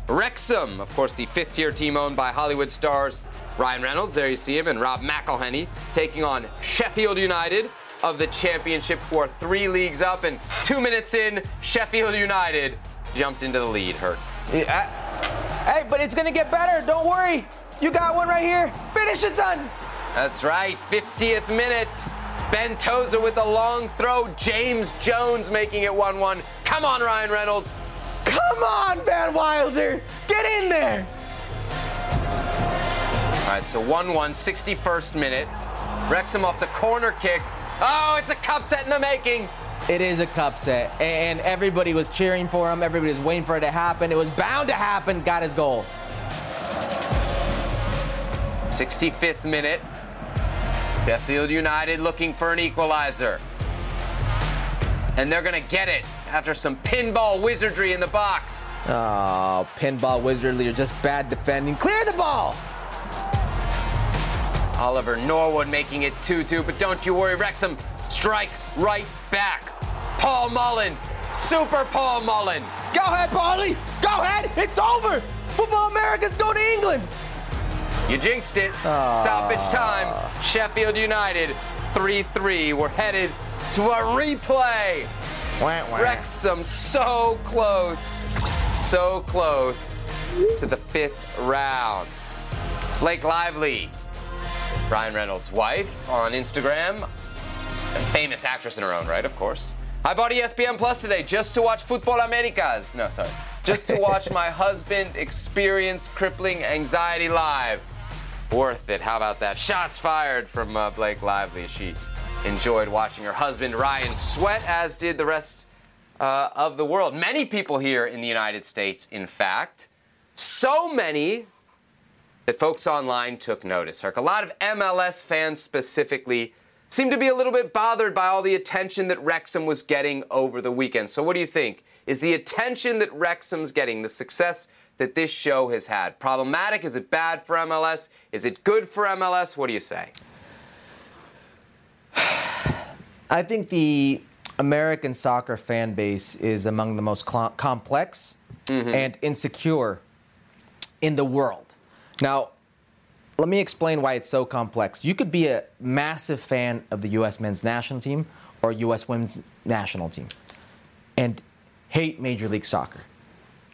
Wrexham, of course, the fifth tier team owned by Hollywood stars Ryan Reynolds, there you see him, and Rob McElhenney taking on Sheffield United of the championship, who are three leagues up. And two minutes in, Sheffield United jumped into the lead. Hurt. Yeah, I- hey, but it's gonna get better. Don't worry. You got one right here. Finish it, son. That's right, 50th minute. Ben Tozer with a long throw. James Jones making it 1 1. Come on, Ryan Reynolds. Come on, Van Wilder. Get in there. All right, so 1 1, 61st minute. Wrexham off the corner kick. Oh, it's a cup set in the making. It is a cup set, and everybody was cheering for him. Everybody was waiting for it to happen. It was bound to happen. Got his goal. 65th minute. Sheffield United looking for an equalizer. And they're going to get it after some pinball wizardry in the box. Oh, pinball wizardly or just bad defending. Clear the ball. Oliver Norwood making it 2 2, but don't you worry, Wrexham strike right back. Paul Mullen, Super Paul Mullen. Go ahead, Paulie. Go ahead. It's over. Futbol Americas going to England. You jinxed it. Stoppage time. Sheffield United 3 3. We're headed to a replay. Wah, wah. Wrexham so close, so close to the fifth round. Blake Lively, Ryan Reynolds' wife on Instagram, a famous actress in her own right, of course. I bought ESPN Plus today just to watch Futbol Americas. No, sorry. Just to [laughs] watch my husband experience crippling anxiety live. Worth it. How about that? Shots fired from uh, Blake Lively. She enjoyed watching her husband Ryan sweat, as did the rest uh, of the world. Many people here in the United States, in fact. So many that folks online took notice. Herc, a lot of MLS fans specifically seemed to be a little bit bothered by all the attention that Wrexham was getting over the weekend. So, what do you think? Is the attention that Wrexham's getting, the success that this show has had, problematic? Is it bad for MLS? Is it good for MLS? What do you say? [sighs] I think the American soccer fan base is among the most cl- complex mm-hmm. and insecure in the world. Now, let me explain why it's so complex. You could be a massive fan of the U.S. men's national team or U.S. women's national team and hate Major League Soccer,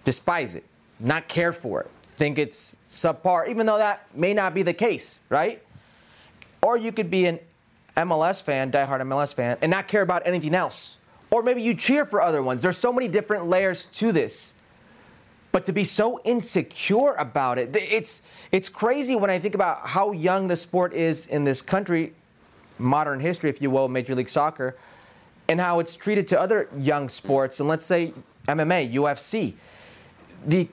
despise it, not care for it, think it's subpar, even though that may not be the case, right? Or you could be an MLS fan, diehard MLS fan, and not care about anything else. Or maybe you cheer for other ones. There's so many different layers to this. But to be so insecure about it, it's it's crazy when I think about how young the sport is in this country, modern history, if you will, Major League Soccer, and how it's treated to other young sports, and let's say MMA, UFC. The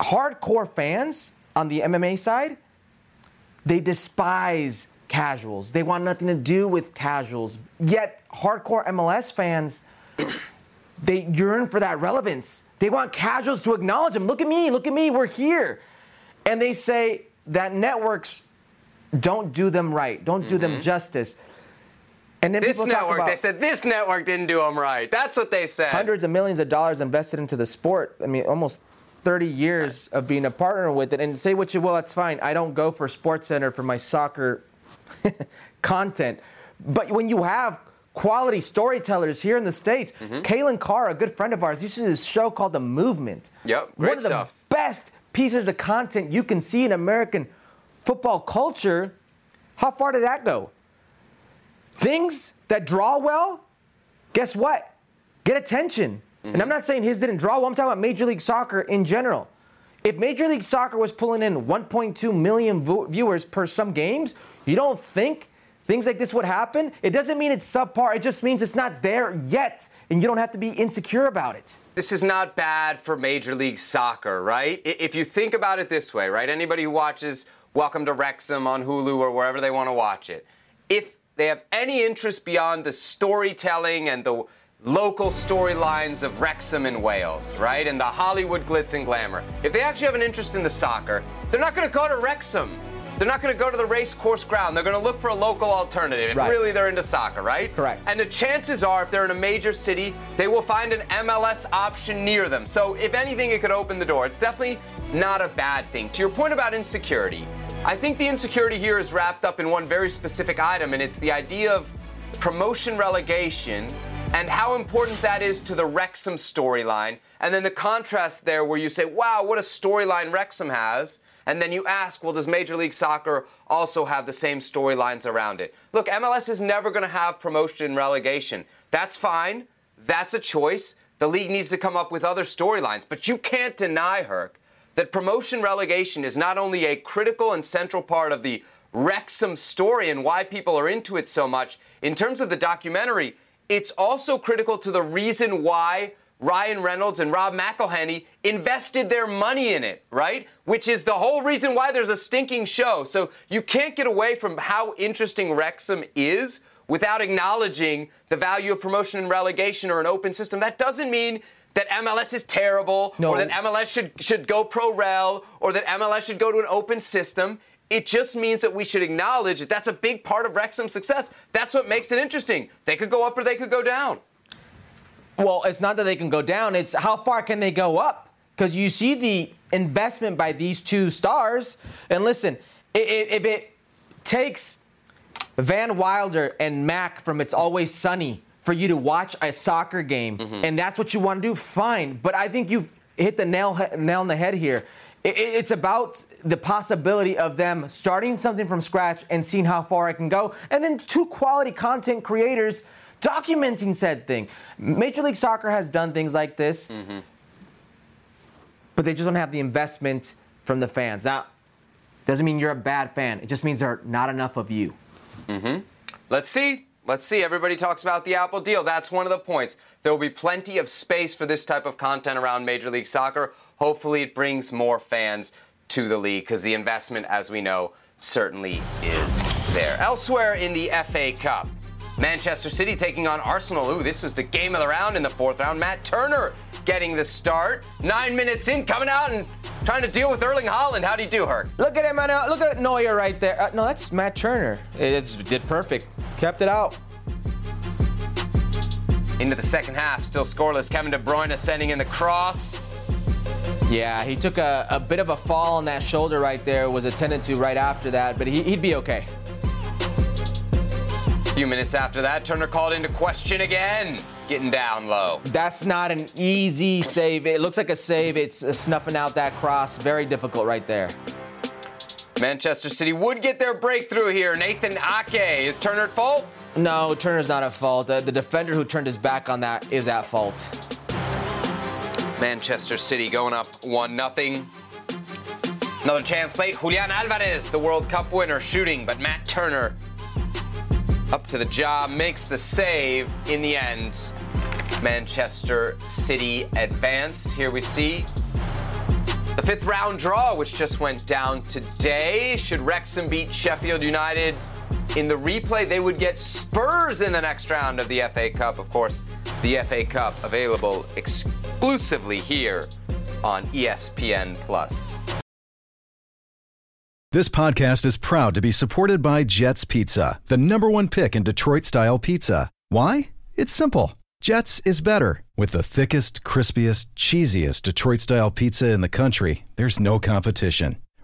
hardcore fans on the MMA side, they despise casuals. They want nothing to do with casuals. Yet hardcore MLS fans, they yearn for that relevance. They want casuals to acknowledge them. Look at me, look at me, we're here. And they say that networks don't do them right, don't do them mm-hmm. justice. And then This people talk network, about they said this network didn't do them right. That's what they said. hundreds of millions of dollars invested into the sport. I mean, almost 30 years of being a partner with it. And say what you will, that's fine. I don't go for Sports Center for my soccer [laughs] content. But when you have quality storytellers here in the States, Mm-hmm. Kaylin Carr, a good friend of ours, used to do this show called The Movement. Yep, great One of the best pieces of content you can see in American football culture. How far did that go? Things that draw well, guess what? Get attention. And I'm not saying his didn't draw well. I'm talking about Major League Soccer in general. If Major League Soccer was pulling in 1.2 million vo- viewers per some games, you don't think things like this would happen? It doesn't mean it's subpar. It just means it's not there yet, and you don't have to be insecure about it. this is not bad for Major League Soccer, right? If you think about it this way, right? Anybody who watches Welcome to Wrexham on Hulu or wherever they want to watch it, if they have any interest beyond the storytelling and the local storylines of Wrexham in Wales, right? And the Hollywood glitz and glamour, if they actually have an interest in the soccer, they're not going to go to Wrexham. They're not going to go to the race course ground. They're going to look for a local alternative if Right. really they're into soccer, right? Correct. And the chances are, if they're in a major city, they will find an MLS option near them. So, if anything, it could open the door. It's definitely not a bad thing. To your point about insecurity, I think the insecurity here is wrapped up in one very specific item, and it's the idea of promotion relegation and how important that is to the Wrexham storyline. And then the contrast there where you say, wow, what a storyline Wrexham has. And then you ask, well, does Major League Soccer also have the same storylines around it? Look, MLS is never going to have promotion and relegation. That's fine. That's a choice. The league needs to come up with other storylines. But you can't deny, Herc, that promotion relegation is not only a critical and central part of the Wrexham story and why people are into it so much, in terms of the documentary, it's also critical to the reason why Ryan Reynolds and Rob McElhenney invested their money in it, right? Which is the whole reason why there's a stinking show. So you can't get away from how interesting Wrexham is without acknowledging the value of promotion and relegation or an open system. That doesn't mean that MLS is terrible No. or that MLS should, should go pro rel or that MLS should go to an open system. It just means that we should acknowledge that that's a big part of Wrexham's success. That's what makes it interesting. They could go up or they could go down. Well, it's not that they can go down, it's how far can they go up? Because you see the investment by these two stars. And listen, if it takes Van Wilder and Mac from It's Always Sunny for you to watch a soccer game, mm-hmm. and that's what you want to do, fine. But I think you've hit the nail nail on the head here. I- i- It's about the possibility of them starting something from scratch and seeing how far it can go, and then two quality content creators documenting said thing. Major League Soccer has done things like this, mm-hmm. but they just don't have the investment from the fans. Now, doesn't mean you're a bad fan. It just means there are not enough of you. Mm-hmm. Let's see. Let's see. Everybody talks about the Apple deal. That's one of the points. There will be plenty of space for this type of content around Major League Soccer. Hopefully, it brings more fans to the league because the investment, as we know, certainly is there. Elsewhere in the FA Cup, Manchester City taking on Arsenal. Ooh, this was the game of the round in the fourth round. Matt Turner getting the start. Nine minutes in, coming out and trying to deal with Erling Haaland. How'd he do, Herc? Look at him, man. Look at Neuer right there. Uh, no, that's Matt Turner. It did perfect. Kept it out. Into the second half, still scoreless. Kevin De Bruyne sending in the cross. Yeah, he took a, a bit of a fall on that shoulder right there. Was attended to right after that, but he, he'd be okay. A few minutes after that, Turner called into question again, getting down low. That's not an easy save. It looks like a save. It's uh, snuffing out that cross. Very difficult right there. Manchester City would get their breakthrough here. Nathan Ake. Is Turner at fault? No, Turner's not at fault. The, the defender who turned his back on that is at fault. Manchester City going up 1 0. Another chance late. Julian Alvarez, the World Cup winner, shooting, but Matt Turner up to the job, makes the save in the end. Manchester City advance. Here we see the fifth round draw, which just went down today. Should Wrexham beat Sheffield United in the replay, they would get Spurs in the next round of the FA Cup. Of course, the FA Cup available exclusively here on ESPN Plus. This podcast is proud to be supported by Jets Pizza, the number one pick in Detroit style pizza. Why? It's simple. Jets is better. With the thickest, crispiest, cheesiest Detroit style pizza in the country, there's no competition.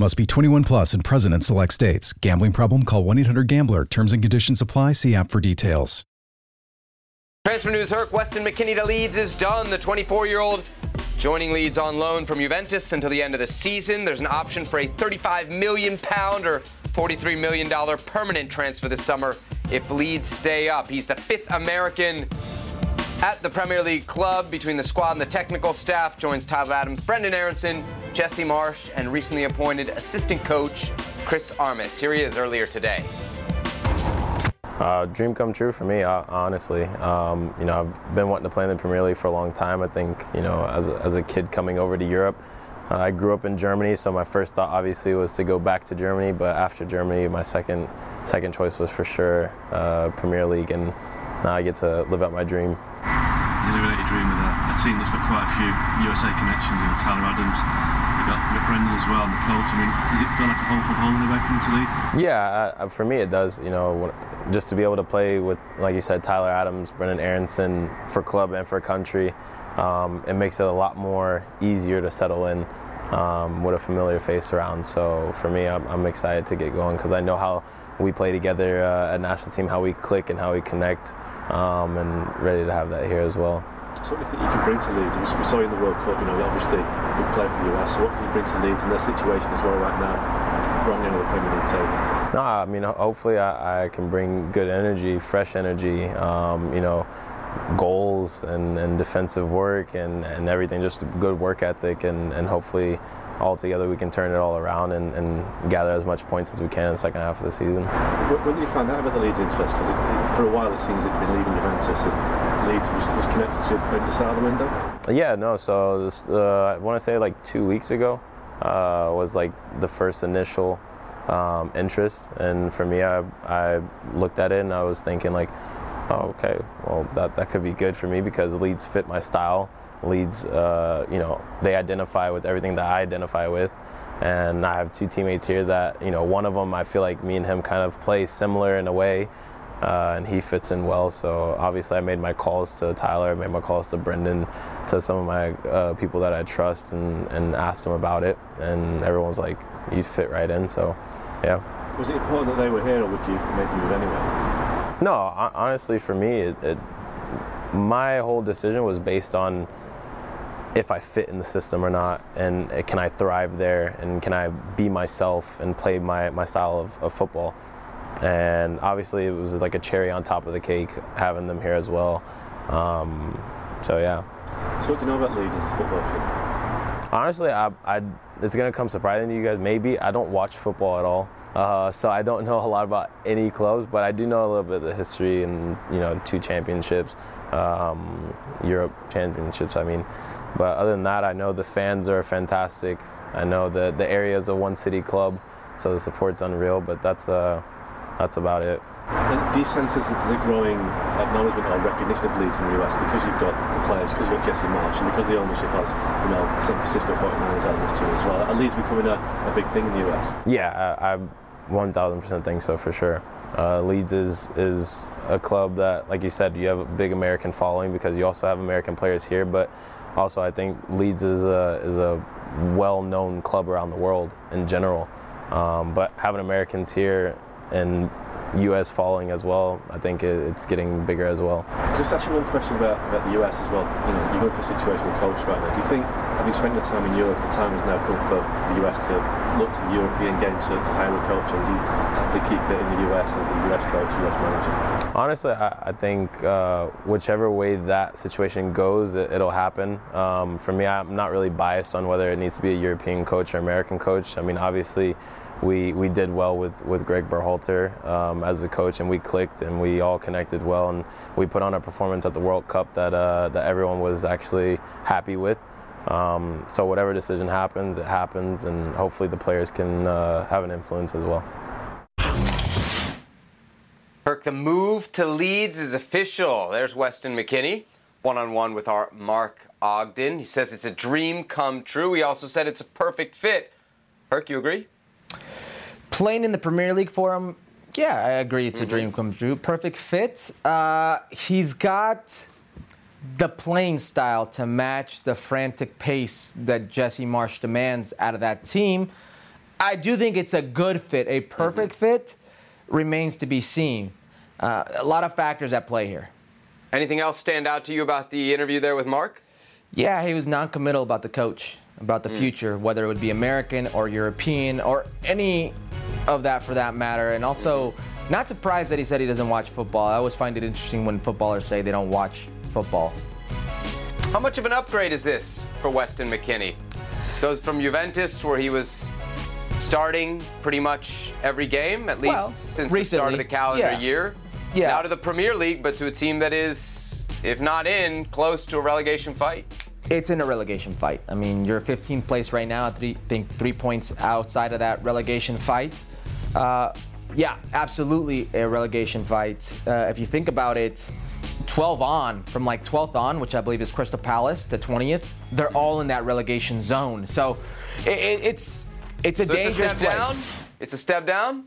Must be 21 plus and present in select states. Gambling problem? Call 1 800 Gambler. Terms and conditions apply. See app for details. Transfer news Herc Weston McKennie to Leeds is done. The 24 year old joining Leeds on loan from Juventus until the end of the season. There's an option for a 35 million pound or 43 million dollar permanent transfer this summer if Leeds stay up. He's the fifth American at the Premier League club between the squad and the technical staff. Joins Tyler Adams, Brenden Aaronson, Jesse Marsch, and recently appointed assistant coach Chris Armas. Here he is earlier today. Uh, dream come true for me, uh, honestly. Um, you know, I've been wanting to play in the Premier League for a long time. I think, you know, as a, as a kid coming over to Europe, uh, I grew up in Germany, so my first thought obviously was to go back to Germany. But after Germany, my second second choice was for sure uh, Premier League, and now I get to live out my dream. You live out your dream with a, a team that's got quite a few USA connections. You know, Tyler Adams, you got, got Brenden as well, and the coach. I mean, does it feel like a home from home when they're coming to Leeds? Yeah, uh, for me it does. You know, just to be able to play with, like you said, Tyler Adams, Brenden Aaronson for club and for country, um, it makes it a lot more easier to settle in um, with a familiar face around. So for me, I'm, I'm excited to get going because I know how we play together uh, at national team, how we click and how we connect, um, and ready to have that here as well. So what do you think you can bring to Leeds? We- saw you in the World Cup, you know, obviously big player for the US. So what can you bring to Leeds in their situation as well right now, wrong end of the Premier League table? No, I mean, hopefully I, I can bring good energy, fresh energy. Um, you know, goals and, and defensive work and, and everything, just good work ethic, and, and hopefully all together we can turn it all around and, and gather as much points as we can in the second half of the season. When did you find out about the Leeds interest? Because for a while it seems it'd been leading Juventus and Leeds was, was connected to maybe the start of the window? Yeah, no, so this, uh, I want to say like two weeks ago uh, was like the first initial um, interest. And for me, I, I looked at it and I was thinking like, oh, okay, well, that, that could be good for me because Leeds fit my style. Leeds, uh, you know, they identify with everything that I identify with. And I have two teammates here that, you know, one of them I feel like me and him kind of play similar in a way. Uh, and he fits in well. So obviously, I made my calls to Tyler, I made my calls to Brenden, to some of my uh, people that I trust, and, and asked them about it. And everyone was like, "You fit right in." So, yeah. Was it important that they were here, or would you make the move anyway? No, honestly, for me, it, it, my whole decision was based on if I fit in the system or not, and can I thrive there, and can I be myself and play my, my style of, of football. And obviously, it was like a cherry on top of the cake having them here as well. Um, so yeah. So what do you know about Leeds as a football club? Honestly, I, I, it's gonna come surprising to you guys. Maybe I don't watch football at all. Uh, so I don't know a lot about any clubs, but I do know a little bit of the history and you know two championships, um, Europe championships. I mean, but other than that, I know the fans are fantastic. I know the the area is a one city club, so the support's unreal. But that's uh, that's about it. And do you sense there's a growing acknowledgement or recognition of Leeds in the US because you've got the players, because you've got Jesse Marsch, and because the ownership has, you know, San Francisco 49ers elements to it as well? Are Leeds becoming a, a big thing in the US? Yeah, I, I 1000% think so for sure. Uh, Leeds is is a club that, like you said, you have a big American following because you also have American players here, but also I think Leeds is a is a well-known club around the world in general. Um, but having Americans here and U.S. following as well. I think it's getting bigger as well. Just you one question about, about the U.S. as well. You know, you're going through a situation with coach right now. Do you think, having spent the time in Europe, the time has now come for the U.S. to look to the European game to, to hire a or do you happily keep it in the U.S. and the U.S. coach, U.S. manager? Honestly, I, I think uh, whichever way that situation goes, it, will happen. Um, for me, I'm not really biased on whether it needs to be a European coach or American coach. I mean, obviously we, we did well with, with Greg Berhalter um, as a coach, and we clicked and we all connected well, and we put on a performance at the World Cup that uh, that everyone was actually happy with. Um, so whatever decision happens, it happens, and hopefully the players can uh, have an influence as well. Kirk, the move to Leeds is official. There's Weston McKennie, one-on-one with our Mark Ogden. He says it's a dream come true. He also said it's a perfect fit. Kirk, you agree? Playing in the Premier League for him, yeah, I agree. It's mm-hmm. a dream come true. Perfect fit. Uh, he's got the playing style to match the frantic pace that Jesse Marsch demands out of that team. I do think it's a good fit. A perfect mm-hmm. fit remains to be seen. Uh, a lot of factors at play here. Anything else stand out to you about the interview there with Mark? Yeah, he was non-committal about the coach, about the mm. future, whether it would be American or European or any of that for that matter. And also, not surprised that he said he doesn't watch football. I always find it interesting when footballers say they don't watch football. How much of an upgrade is this for Weston McKennie? Goes from Juventus, where he was starting pretty much every game, at least well, since recently, the start of the calendar yeah. year. Yeah. Now to the Premier League, but to a team that is, if not in, close to a relegation fight. It's in a relegation fight. I mean, you're 15th place right now. I think three points outside of that relegation fight. Uh, yeah, absolutely a relegation fight. Uh, if you think about it, 12 on, from like 12th on, which I believe is Crystal Palace, to 20th, they're all in that relegation zone. So it, it, it's it's a so dangerous it's a step place. down. It's a step down.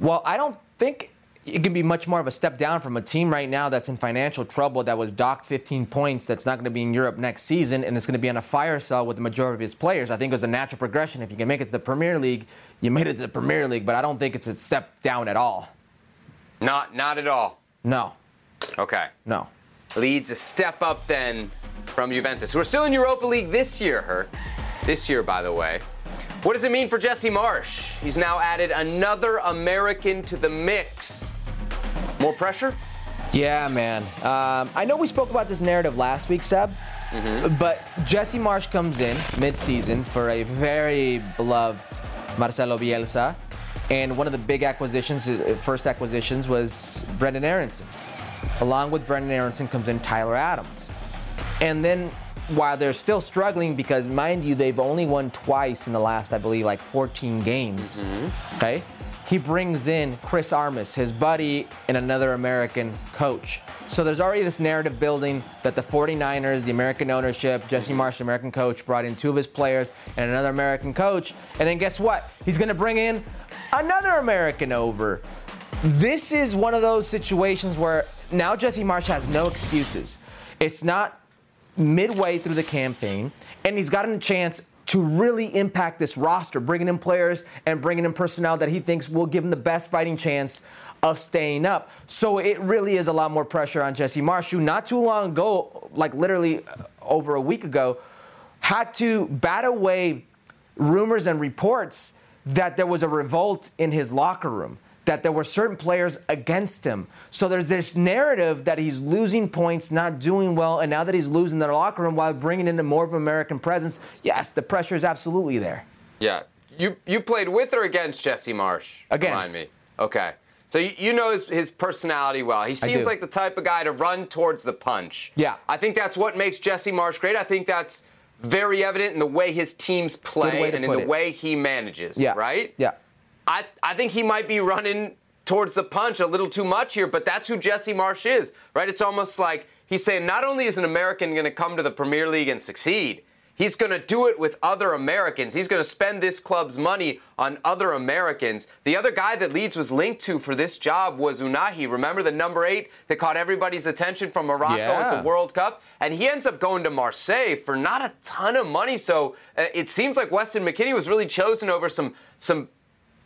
Well, I don't think it can be much more of a step down from a team right now that's in financial trouble that was docked 15 points that's not going to be in Europe next season and it's going to be on a fire cell with the majority of its players. I think it was a natural progression. If you can make it to the Premier League, you made it to the Premier League, but I don't think it's a step down at all. Not not at all. No. Okay. No. Leeds a step up then from Juventus. We're still in Europa League this year, her. This year, by the way. What does it mean for Jesse Marsch? He's now added another American to the mix. More pressure? Yeah, man. Um, I know we spoke about this narrative last week, Seb, but Jesse Marsch comes in mid-season for a very beloved Marcelo Bielsa, and one of the big acquisitions, first acquisitions, was Brenden Aaronson. Along with Brenden Aaronson comes in Tyler Adams, and then while they're still struggling because, mind you, they've only won twice in the last, I believe, like 14 games. Mm-hmm. Okay. He brings in Chris Armas, his buddy, and another American coach. So there's already this narrative building that the 49ers, the American ownership, Jesse mm-hmm. Marsch, the American coach, brought in two of his players and another American coach. And then guess what? He's going to bring in another American over. This is one of those situations where now Jesse Marsch has no excuses. It's not midway through the campaign, and he's gotten a chance to really impact this roster, bringing in players and bringing in personnel that he thinks will give him the best fighting chance of staying up. So it really is a lot more pressure on Jesse Marsch, who not too long ago, like literally uh, over a week ago, had to bat away rumors and reports that there was a revolt in his locker room, that there were certain players against him. So there's this narrative that he's losing points, not doing well, and now that he's losing their locker room while bringing in more of an American presence, yes, the pressure is absolutely there. Yeah. You you played with or against Jesse Marsch? Against. Remind me. Okay. So you, you know his, his personality well. He seems like the type of guy to run towards the punch. Yeah. I think that's what makes Jesse Marsch great. I think that's very evident in the way his teams play and in the it. way he manages. Yeah. Right? Yeah. I, I think he might be running towards the punch a little too much here, but that's who Jesse Marsch is, right? It's almost like he's saying not only is an American going to come to the Premier League and succeed, he's going to do it with other Americans. He's going to spend this club's money on other Americans. The other guy that Leeds was linked to for this job was Ounahi. Remember the number eight that caught everybody's attention from Morocco at the World Cup? And he ends up going to Marseille for not a ton of money. So uh, it seems like Weston McKennie was really chosen over some some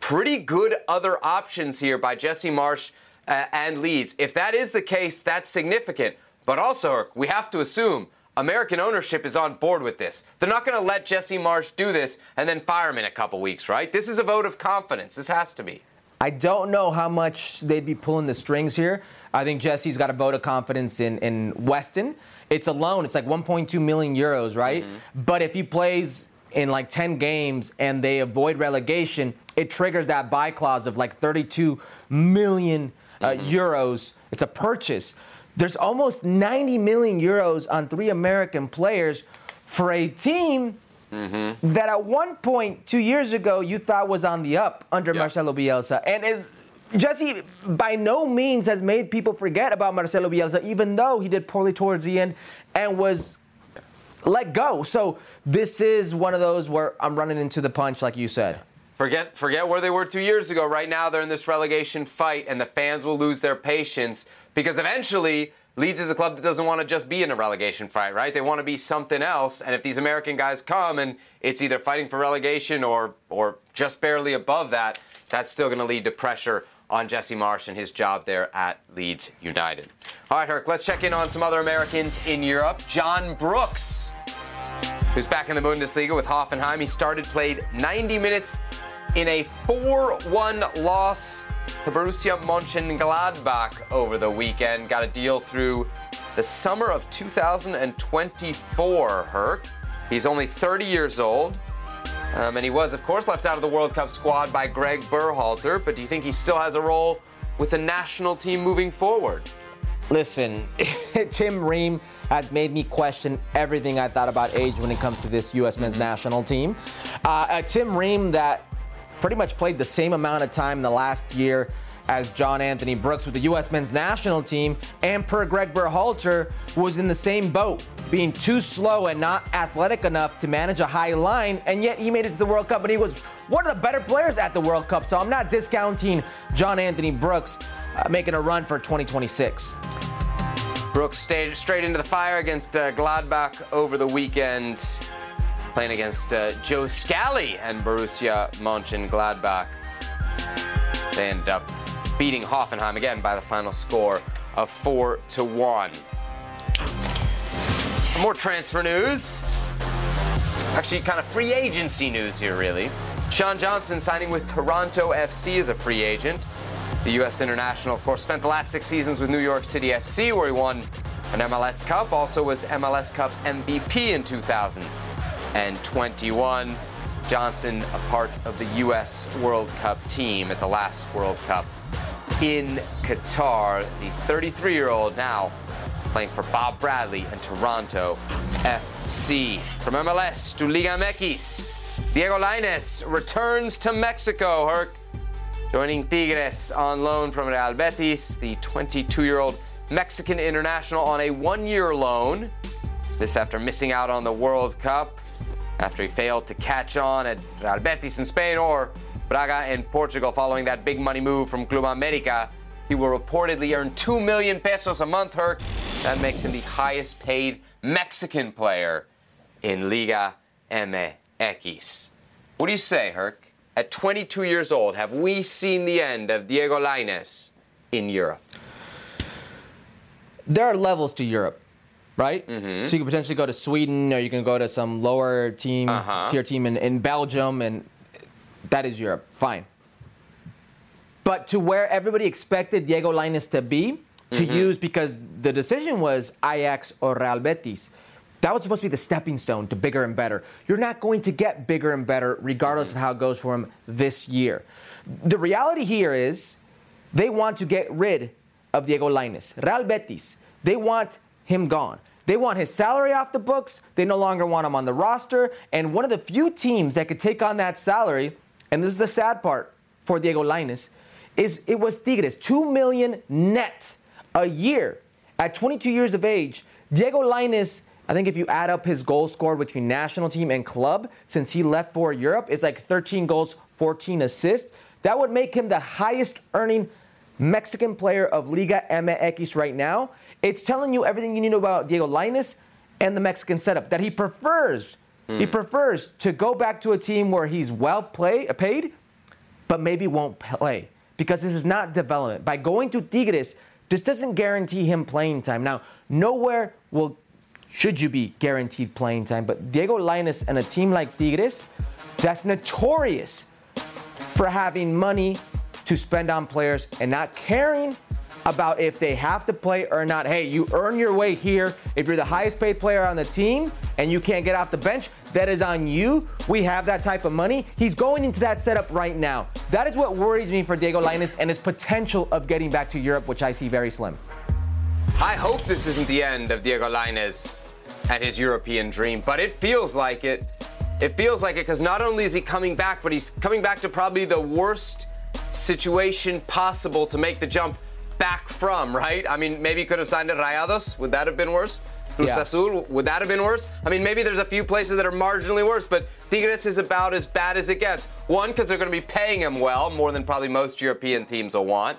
pretty good other options here by Jesse Marsch uh, and Leeds. If that is the case, that's significant. But also, we have to assume American ownership is on board with this. They're not going to let Jesse Marsch do this and then fire him in a couple weeks, right? This is a vote of confidence. This has to be. I don't know how much they'd be pulling the strings here. I think Jesse's got a vote of confidence in, in Weston. It's a loan. It's like 1.2 million euros, right? But if he plays in like 10 games and they avoid relegation, it triggers that buy clause of like 32 million uh, euros. It's a purchase. There's almost 90 million euros on three American players for a team that at one point two years ago you thought was on the up under Yeah. Marcelo Bielsa, and is Jesse by no means has made people forget about Marcelo Bielsa, even though he did poorly towards the end and was let go. So this is one of those where I'm running into the punch, like you said. Forget forget where they were two years ago. Right now, they're in this relegation fight, and the fans will lose their patience because eventually Leeds is a club that doesn't want to just be in a relegation fight, right? They want to be something else. And if these American guys come and it's either fighting for relegation or or just barely above that, that's still going to lead to pressure on Jesse Marsch and his job there at Leeds United. All right, Herc, let's check in on some other Americans in Europe. John Brooks who's back in the Bundesliga with Hoffenheim. He started, played 90 minutes in a 4-1 loss to Borussia Mönchengladbach over the weekend. Got a deal through the summer of 2024, Herc. He's only 30 years old. Um, and he was, of course, left out of the World Cup squad by Greg Berhalter. But do you think he still has a role with the national team moving forward? Listen, [laughs] Tim Ream has made me question everything I thought about age when it comes to this U.S. men's national team. Uh, a Tim Ream that pretty much played the same amount of time in the last year as John Anthony Brooks with the U.S. men's national team, and per Greg Berhalter, was in the same boat, being too slow and not athletic enough to manage a high line, and yet he made it to the World Cup, and he was one of the better players at the World Cup. So I'm not discounting John Anthony Brooks uh, making a run for 2026. Brooks stayed straight into the fire against uh, Gladbach over the weekend, playing against uh, Joe Scally and Borussia Mönchengladbach. They ended up beating Hoffenheim again by the final score of four to one. More transfer news. Actually, kind of free agency news here, really. Sean Johnson signing with Toronto FC as a free agent. The U.S. international, of course, spent the last six seasons with New York City FC, where he won an MLS Cup, also was MLS Cup MVP in 2021. Johnson, a part of the U.S. World Cup team at the last World Cup in Qatar. The 33 year old now playing for Bob Bradley and Toronto FC. From MLS to Liga MX, Diego Lainez returns to Mexico. Herc joining Tigres on loan from Real Betis, the 22 year old Mexican international on a one year loan. This after missing out on the World Cup, after he failed to catch on at Real Betis in Spain or Braga in Portugal following that big money move from Club America. He will reportedly earn 2 million pesos a month, Herc. That makes him the highest paid Mexican player in Liga MX. What do you say, Herc? At 22 years old, have we seen the end of Diego Lainez in Europe? There are levels to Europe, right? Mm-hmm. So you can potentially go to Sweden or you can go to some lower team, Uh-huh. tier team in, in Belgium, and that is Europe. Fine. But to where everybody expected Diego Lainez to be, to Mm-hmm. use because the decision was Ajax or Real Betis. That was supposed to be the stepping stone to bigger and better. You're not going to get bigger and better regardless of how it goes for him this year. The reality here is they want to get rid of Diego Lainez. Real Betis, they want him gone. They want his salary off the books. They no longer want him on the roster. And one of the few teams that could take on that salary, and this is the sad part for Diego Lainez, is it was Tigres, two million net a year at 22 years of age. Diego Lainez, I think if you add up his goal scored between national team and club since he left for Europe, it's like 13 goals, 14 assists. That would make him the highest earning Mexican player of Liga MX right now. It's telling you everything you need to know about Diego Lainez and the Mexican setup that he prefers. He mm. prefers to go back to a team where he's well play, paid, but maybe won't play because this is not development. By going to Tigres, this doesn't guarantee him playing time. Now, nowhere will should you be guaranteed playing time, but Diego Lainez and a team like Tigres, that's notorious for having money to spend on players and not caring about if they have to play or not. Hey, you earn your way here. If you're the highest paid player on the team and you can't get off the bench, that is on you. We have that type of money. He's going into that setup right now. That is what worries me for Diego Lainez and his potential of getting back to Europe, which I see very slim. I hope this isn't the end of Diego Lainez and his European dream, but it feels like it. It feels like it because not only is he coming back, but he's coming back to probably the worst situation possible to make the jump back from, right? I mean, maybe he could have signed at Rayados. Would that have been worse? Cruz Yeah. Azul, would that have been worse? I mean, maybe there's a few places that are marginally worse, but Tigres is about as bad as it gets. One, because they're going to be paying him well, more than probably most European teams will want.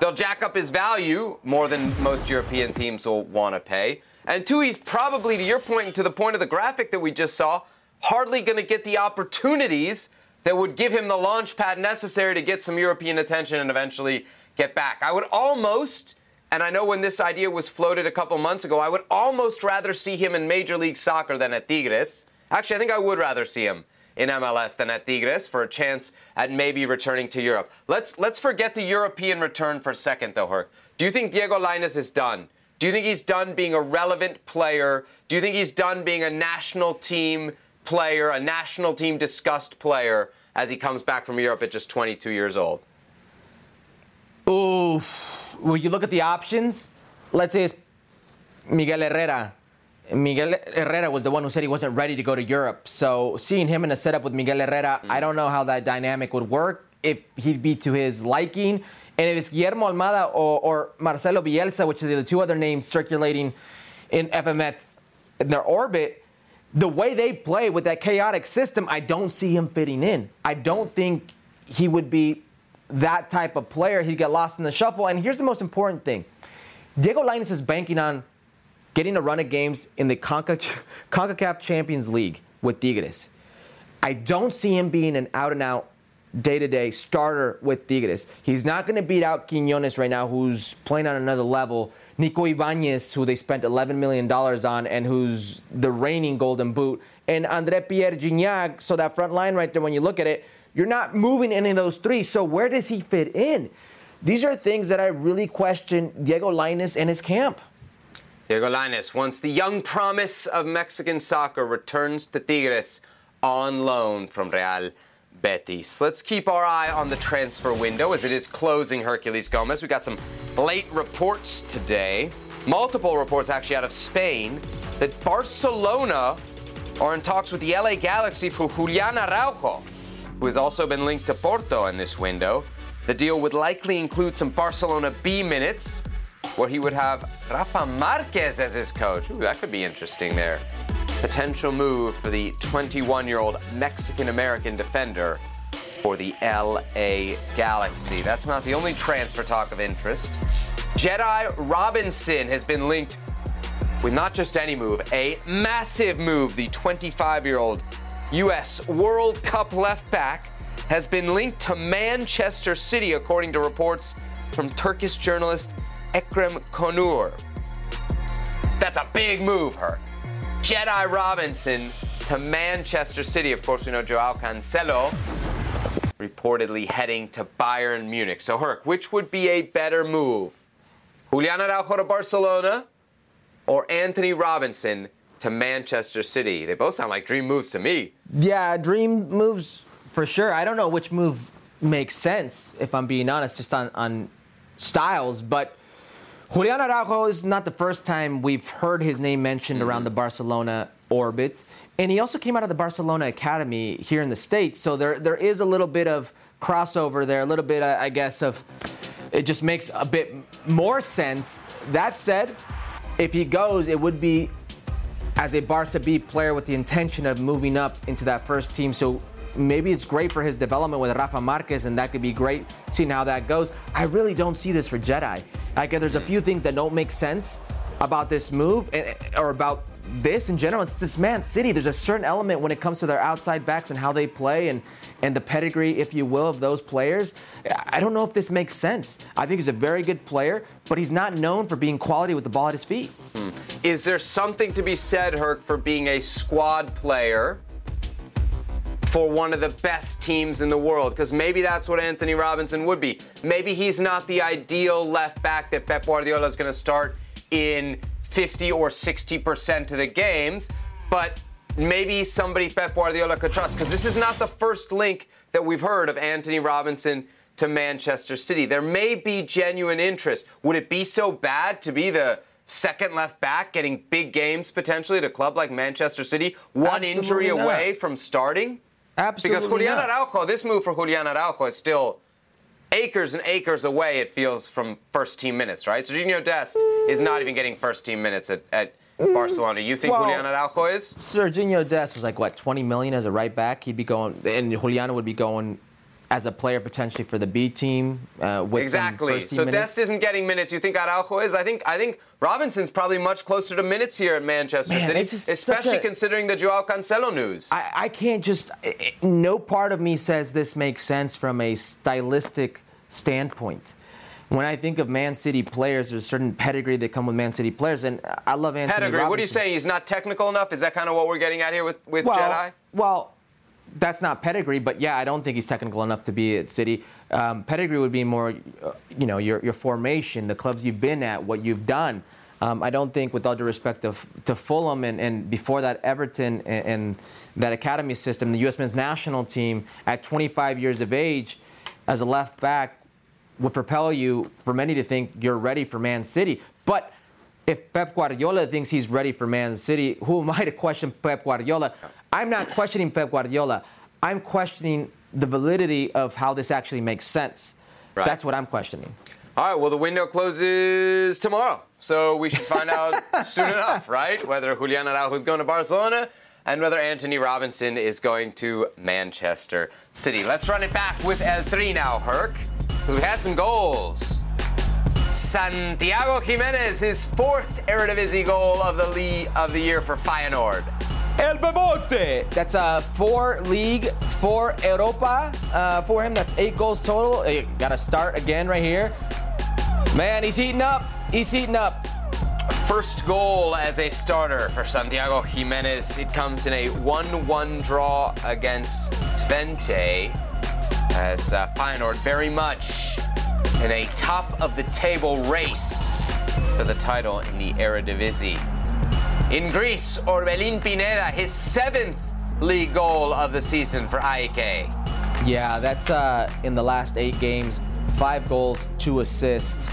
They'll jack up his value more than most European teams will want to pay. And two, he's probably, to your point and to the point of the graphic that we just saw, hardly going to get the opportunities that would give him the launch pad necessary to get some European attention and eventually get back. I would almost, and I know when this idea was floated a couple months ago, I would almost rather see him in Major League Soccer than at Tigres. Actually, I think I would rather see him in MLS than at Tigres for a chance at maybe returning to Europe. Let's let's forget the European return for a second, though, Herc. Do you think Diego Lainez is done? Do you think he's done being a relevant player? Do you think he's done being a national team player, a national team discussed player as he comes back from Europe at just 22 years old? Ooh, when you look at the options, let's say it's Miguel Herrera. Miguel Herrera was the one who said he wasn't ready to go to Europe. So seeing him in a setup with Miguel Herrera, mm. I don't know how that dynamic would work. If he'd be to his liking, and if it's Guillermo Almada or, or Marcelo Bielsa, which are the two other names circulating in FMF in their orbit, the way they play with that chaotic system, I don't see him fitting in. I don't think he would be that type of player. He'd get lost in the shuffle. And here's the most important thing Diego Lainez is banking on getting a run of games in the Conca- [laughs] CONCACAF Champions League with Tigres. I don't see him being an out and out day to day starter with Tigres. He's not going to beat out Quinones right now, who's playing on another level. Nico Ibanez, who they spent $11 million on and who's the reigning Golden Boot. And Andre Pierre Gignac. So that front line right there, when you look at it, you're not moving any of those three. So where does he fit in? these are things that I really question Diego Lainez and his camp. Diego Lainez, once the young promise of Mexican soccer returns to Tigres on loan from Real Betis. Let's keep our eye on the transfer window as it is closing Herculez Gomez. We got some late reports today, multiple reports actually out of Spain, that Barcelona are in talks with the LA Galaxy for Julian Araujo, who has also been linked to Porto in this window. The deal would likely include some Barcelona B minutes, where he would have Rafa Marquez as his coach. Ooh, that could be interesting there potential move for the 21 year old Mexican American defender for the LA Galaxy. That's not the only transfer talk of interest. Jedi Robinson has been linked with not just any move, a massive move. The 25 year old U.S. World Cup left back has been linked to Manchester City, according to reports from Turkish journalist Ekrem Konur. That's a big move, her. Jedi Robinson to Manchester City. Of course, we know Joao Cancelo reportedly heading to Bayern Munich. So, Herc, which would be a better move? Julian Araujo to Barcelona or Antonee Robinson to Manchester City? They both sound like dream moves to me. Yeah, dream moves for sure. I don't know which move makes sense, if I'm being honest, just on, on styles, but Julian Araujo is not the first time we've heard his name mentioned around the mm-hmm. Barcelona orbit. And he also came out of the Barcelona Academy here in the States. So there, there is a little bit of crossover there, a little bit, I guess, of it just makes a bit more sense. That said, if he goes, it would be as a Barca B player with the intention of moving up into that first team. So maybe it's great for his development with Rafa Marquez, and that could be great seeing how that goes. I really don't see this for Jedi. Like, there's a few things that don't make sense about this move eh, eh, or about this in general. It's this Man City. There's a certain element when it comes to their outside backs and how they play and, and the pedigree, if you will, of those players. I don't know if this makes sense. I think he's a very good player, but he's not known for being quality with the ball at his feet. Hmm. Is there something to be said, Herc, for being a squad player? for one of the best teams in the world because maybe that's what Antonee Robinson would be. Maybe he's not the ideal left back that Pep Guardiola is going to start in 50 or 60% of the games, but maybe somebody Pep Guardiola could trust because this is not the first link that we've heard of Antonee Robinson to Manchester City. There may be genuine interest. Would it be so bad to be the second left back getting big games potentially at a club like Manchester City, one Absolutely injury not. away from starting? Absolutely. Because Julian not. Araujo, this move for Julian Araujo is still acres and acres away, it feels, from first team minutes, right? Sergiño Dest is not even getting first team minutes at, at Barcelona. You think well, Julian Araujo is? Sergiño Dest was like, what, 20 million as a right back? He'd be going, and Julian would be going as a player potentially for the B team. Uh, exactly. so minutes. Dest isn't getting minutes. You think Araujo is? I think I think Robinson's probably much closer to minutes here at Manchester Man, City, especially a, considering the Joao Cancelo news. I, I can't just. It, no part of me says this makes sense from a stylistic standpoint. When I think of Man City players, there's a certain pedigree that come with Man City players, and I love Antonee Pedigree. Robinson. What are you saying? He's not technical enough? Is that kind of what we're getting at here with with well, Jedi? Well, that's not pedigree, but yeah, I don't think he's technical enough to be at City. Um, pedigree would be more, uh, you know, your, your formation, the clubs you've been at, what you've done. Um, I don't think, with all due respect to, to Fulham and, and before that Everton and, and that academy system, the U.S. men's national team at 25 years of age as a left back would propel you for many to think you're ready for Man City. But if Pep Guardiola thinks he's ready for Man City, who am I to question Pep Guardiola? I'm not questioning Pep Guardiola. I'm questioning the validity of how this actually makes sense. Right. That's what I'm questioning. All right, well, the window closes tomorrow. So we should find out [laughs] soon enough, right? Whether Julian Araujo is going to Barcelona and whether Antonee Robinson is going to Manchester City. Let's run it back with El Tri now, Herc, because we had some goals. Santiago Jimenez, his fourth Eredivisie goal of the league of the year for Feyenoord. El Bebote. That's uh, four league, four Europa uh, for him. That's eight goals total. Got to start again right here. Man, he's heating up. He's heating up. First goal as a starter for Santiago Jimenez. It comes in a 1 1 draw against Twente. As uh, Feyenoord very much in a top of the table race for the title in the Eredivisie. In Greece, Orbelin Pineda, his seventh league goal of the season for AEK. Yeah, that's uh, in the last eight games, five goals, two assists.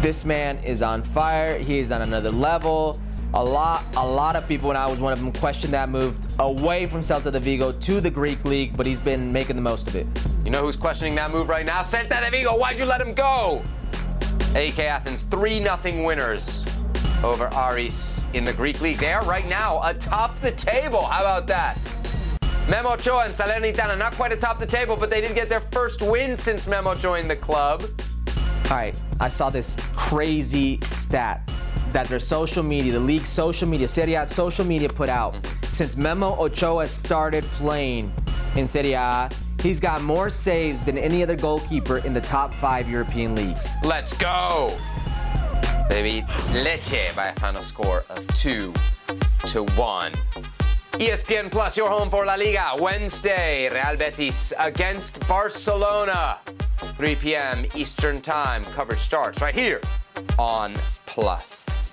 This man is on fire. He is on another level. A lot, a lot of people, and I was one of them, questioned that move away from Celta de Vigo to the Greek league, but he's been making the most of it. You know who's questioning that move right now? Celta de Vigo. Why'd you let him go? AEK Athens 3 0 winners over Aris in the Greek league. They are right now atop the table. How about that? Memo Ochoa and Salernitana not quite atop the table, but they did get their first win since Memo joined the club. All right, I saw this crazy stat that their social media, the league social media, Serie A social media put out. Since Memo Ochoa started playing in Serie A, he's got more saves than any other goalkeeper in the top five European leagues. Let's go! They beat Lecce by a final score of 2 to 1. ESPN Plus, your home for La Liga. Wednesday, Real Betis against Barcelona. 3 p.m. Eastern Time. Coverage starts right here on Plus.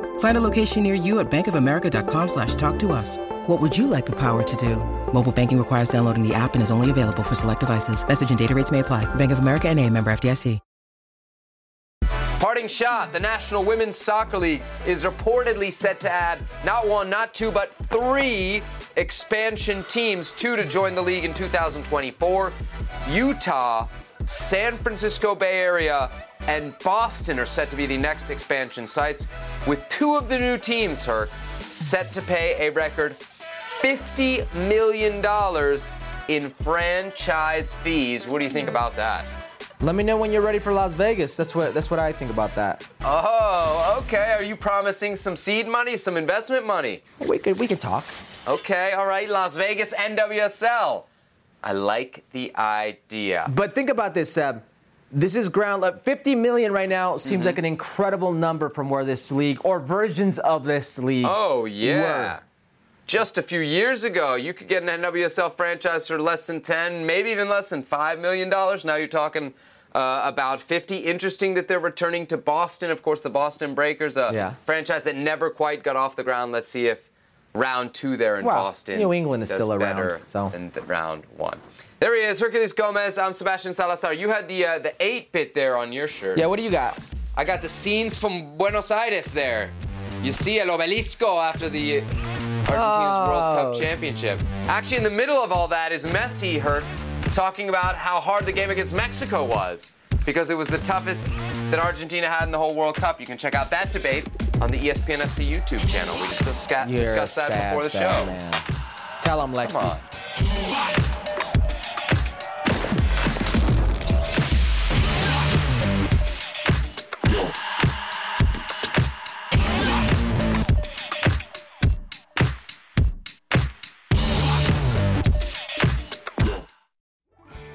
Find a location near you at bankofamerica.com slash talk to us. What would you like the power to do? Mobile banking requires downloading the app and is only available for select devices. Message and data rates may apply. Bank of America and a member FDIC. Parting shot, the National Women's Soccer League is reportedly set to add not one, not two, but three expansion teams, two to join the league in 2024. Utah, San Francisco Bay Area, and Boston are set to be the next expansion sites, with two of the new teams, Herc, set to pay a record $50 million in franchise fees. What do you think about that? Let me know when you're ready for Las Vegas. That's what that's what I think about that. Oh, okay. Are you promising some seed money, some investment money? We could we can talk. Okay, all right. Las Vegas NWSL. I like the idea. But think about this, Seb. This is ground level. 50 million right now seems Mm-hmm. like an incredible number from where this league or versions of this league. Oh, yeah. were. Just a few years ago, you could get an NWSL franchise for less than 10, maybe even less than $5 million. Now you're talking uh, about 50. Interesting that they're returning to Boston. Of course, the Boston Breakers, a Yeah. franchise that never quite got off the ground. Let's see if round two there in Well, Boston. New England is still around, so. than the round one. There he is, Herculez Gomez. I'm Sebastian Salazar. You had the uh, the eight bit there on your shirt. Yeah, what do you got? I got the scenes from Buenos Aires there. You see El Obelisco after the Argentina's World Cup Oh. championship. Actually, in the middle of all that is Messi, Herc, talking about how hard the game against Mexico was because it was the toughest that Argentina had in the whole World Cup. You can check out that debate on the ESPN FC YouTube channel. We just discuss, You're a discussed that sad, before the sad show. Man. Tell him, Lexi.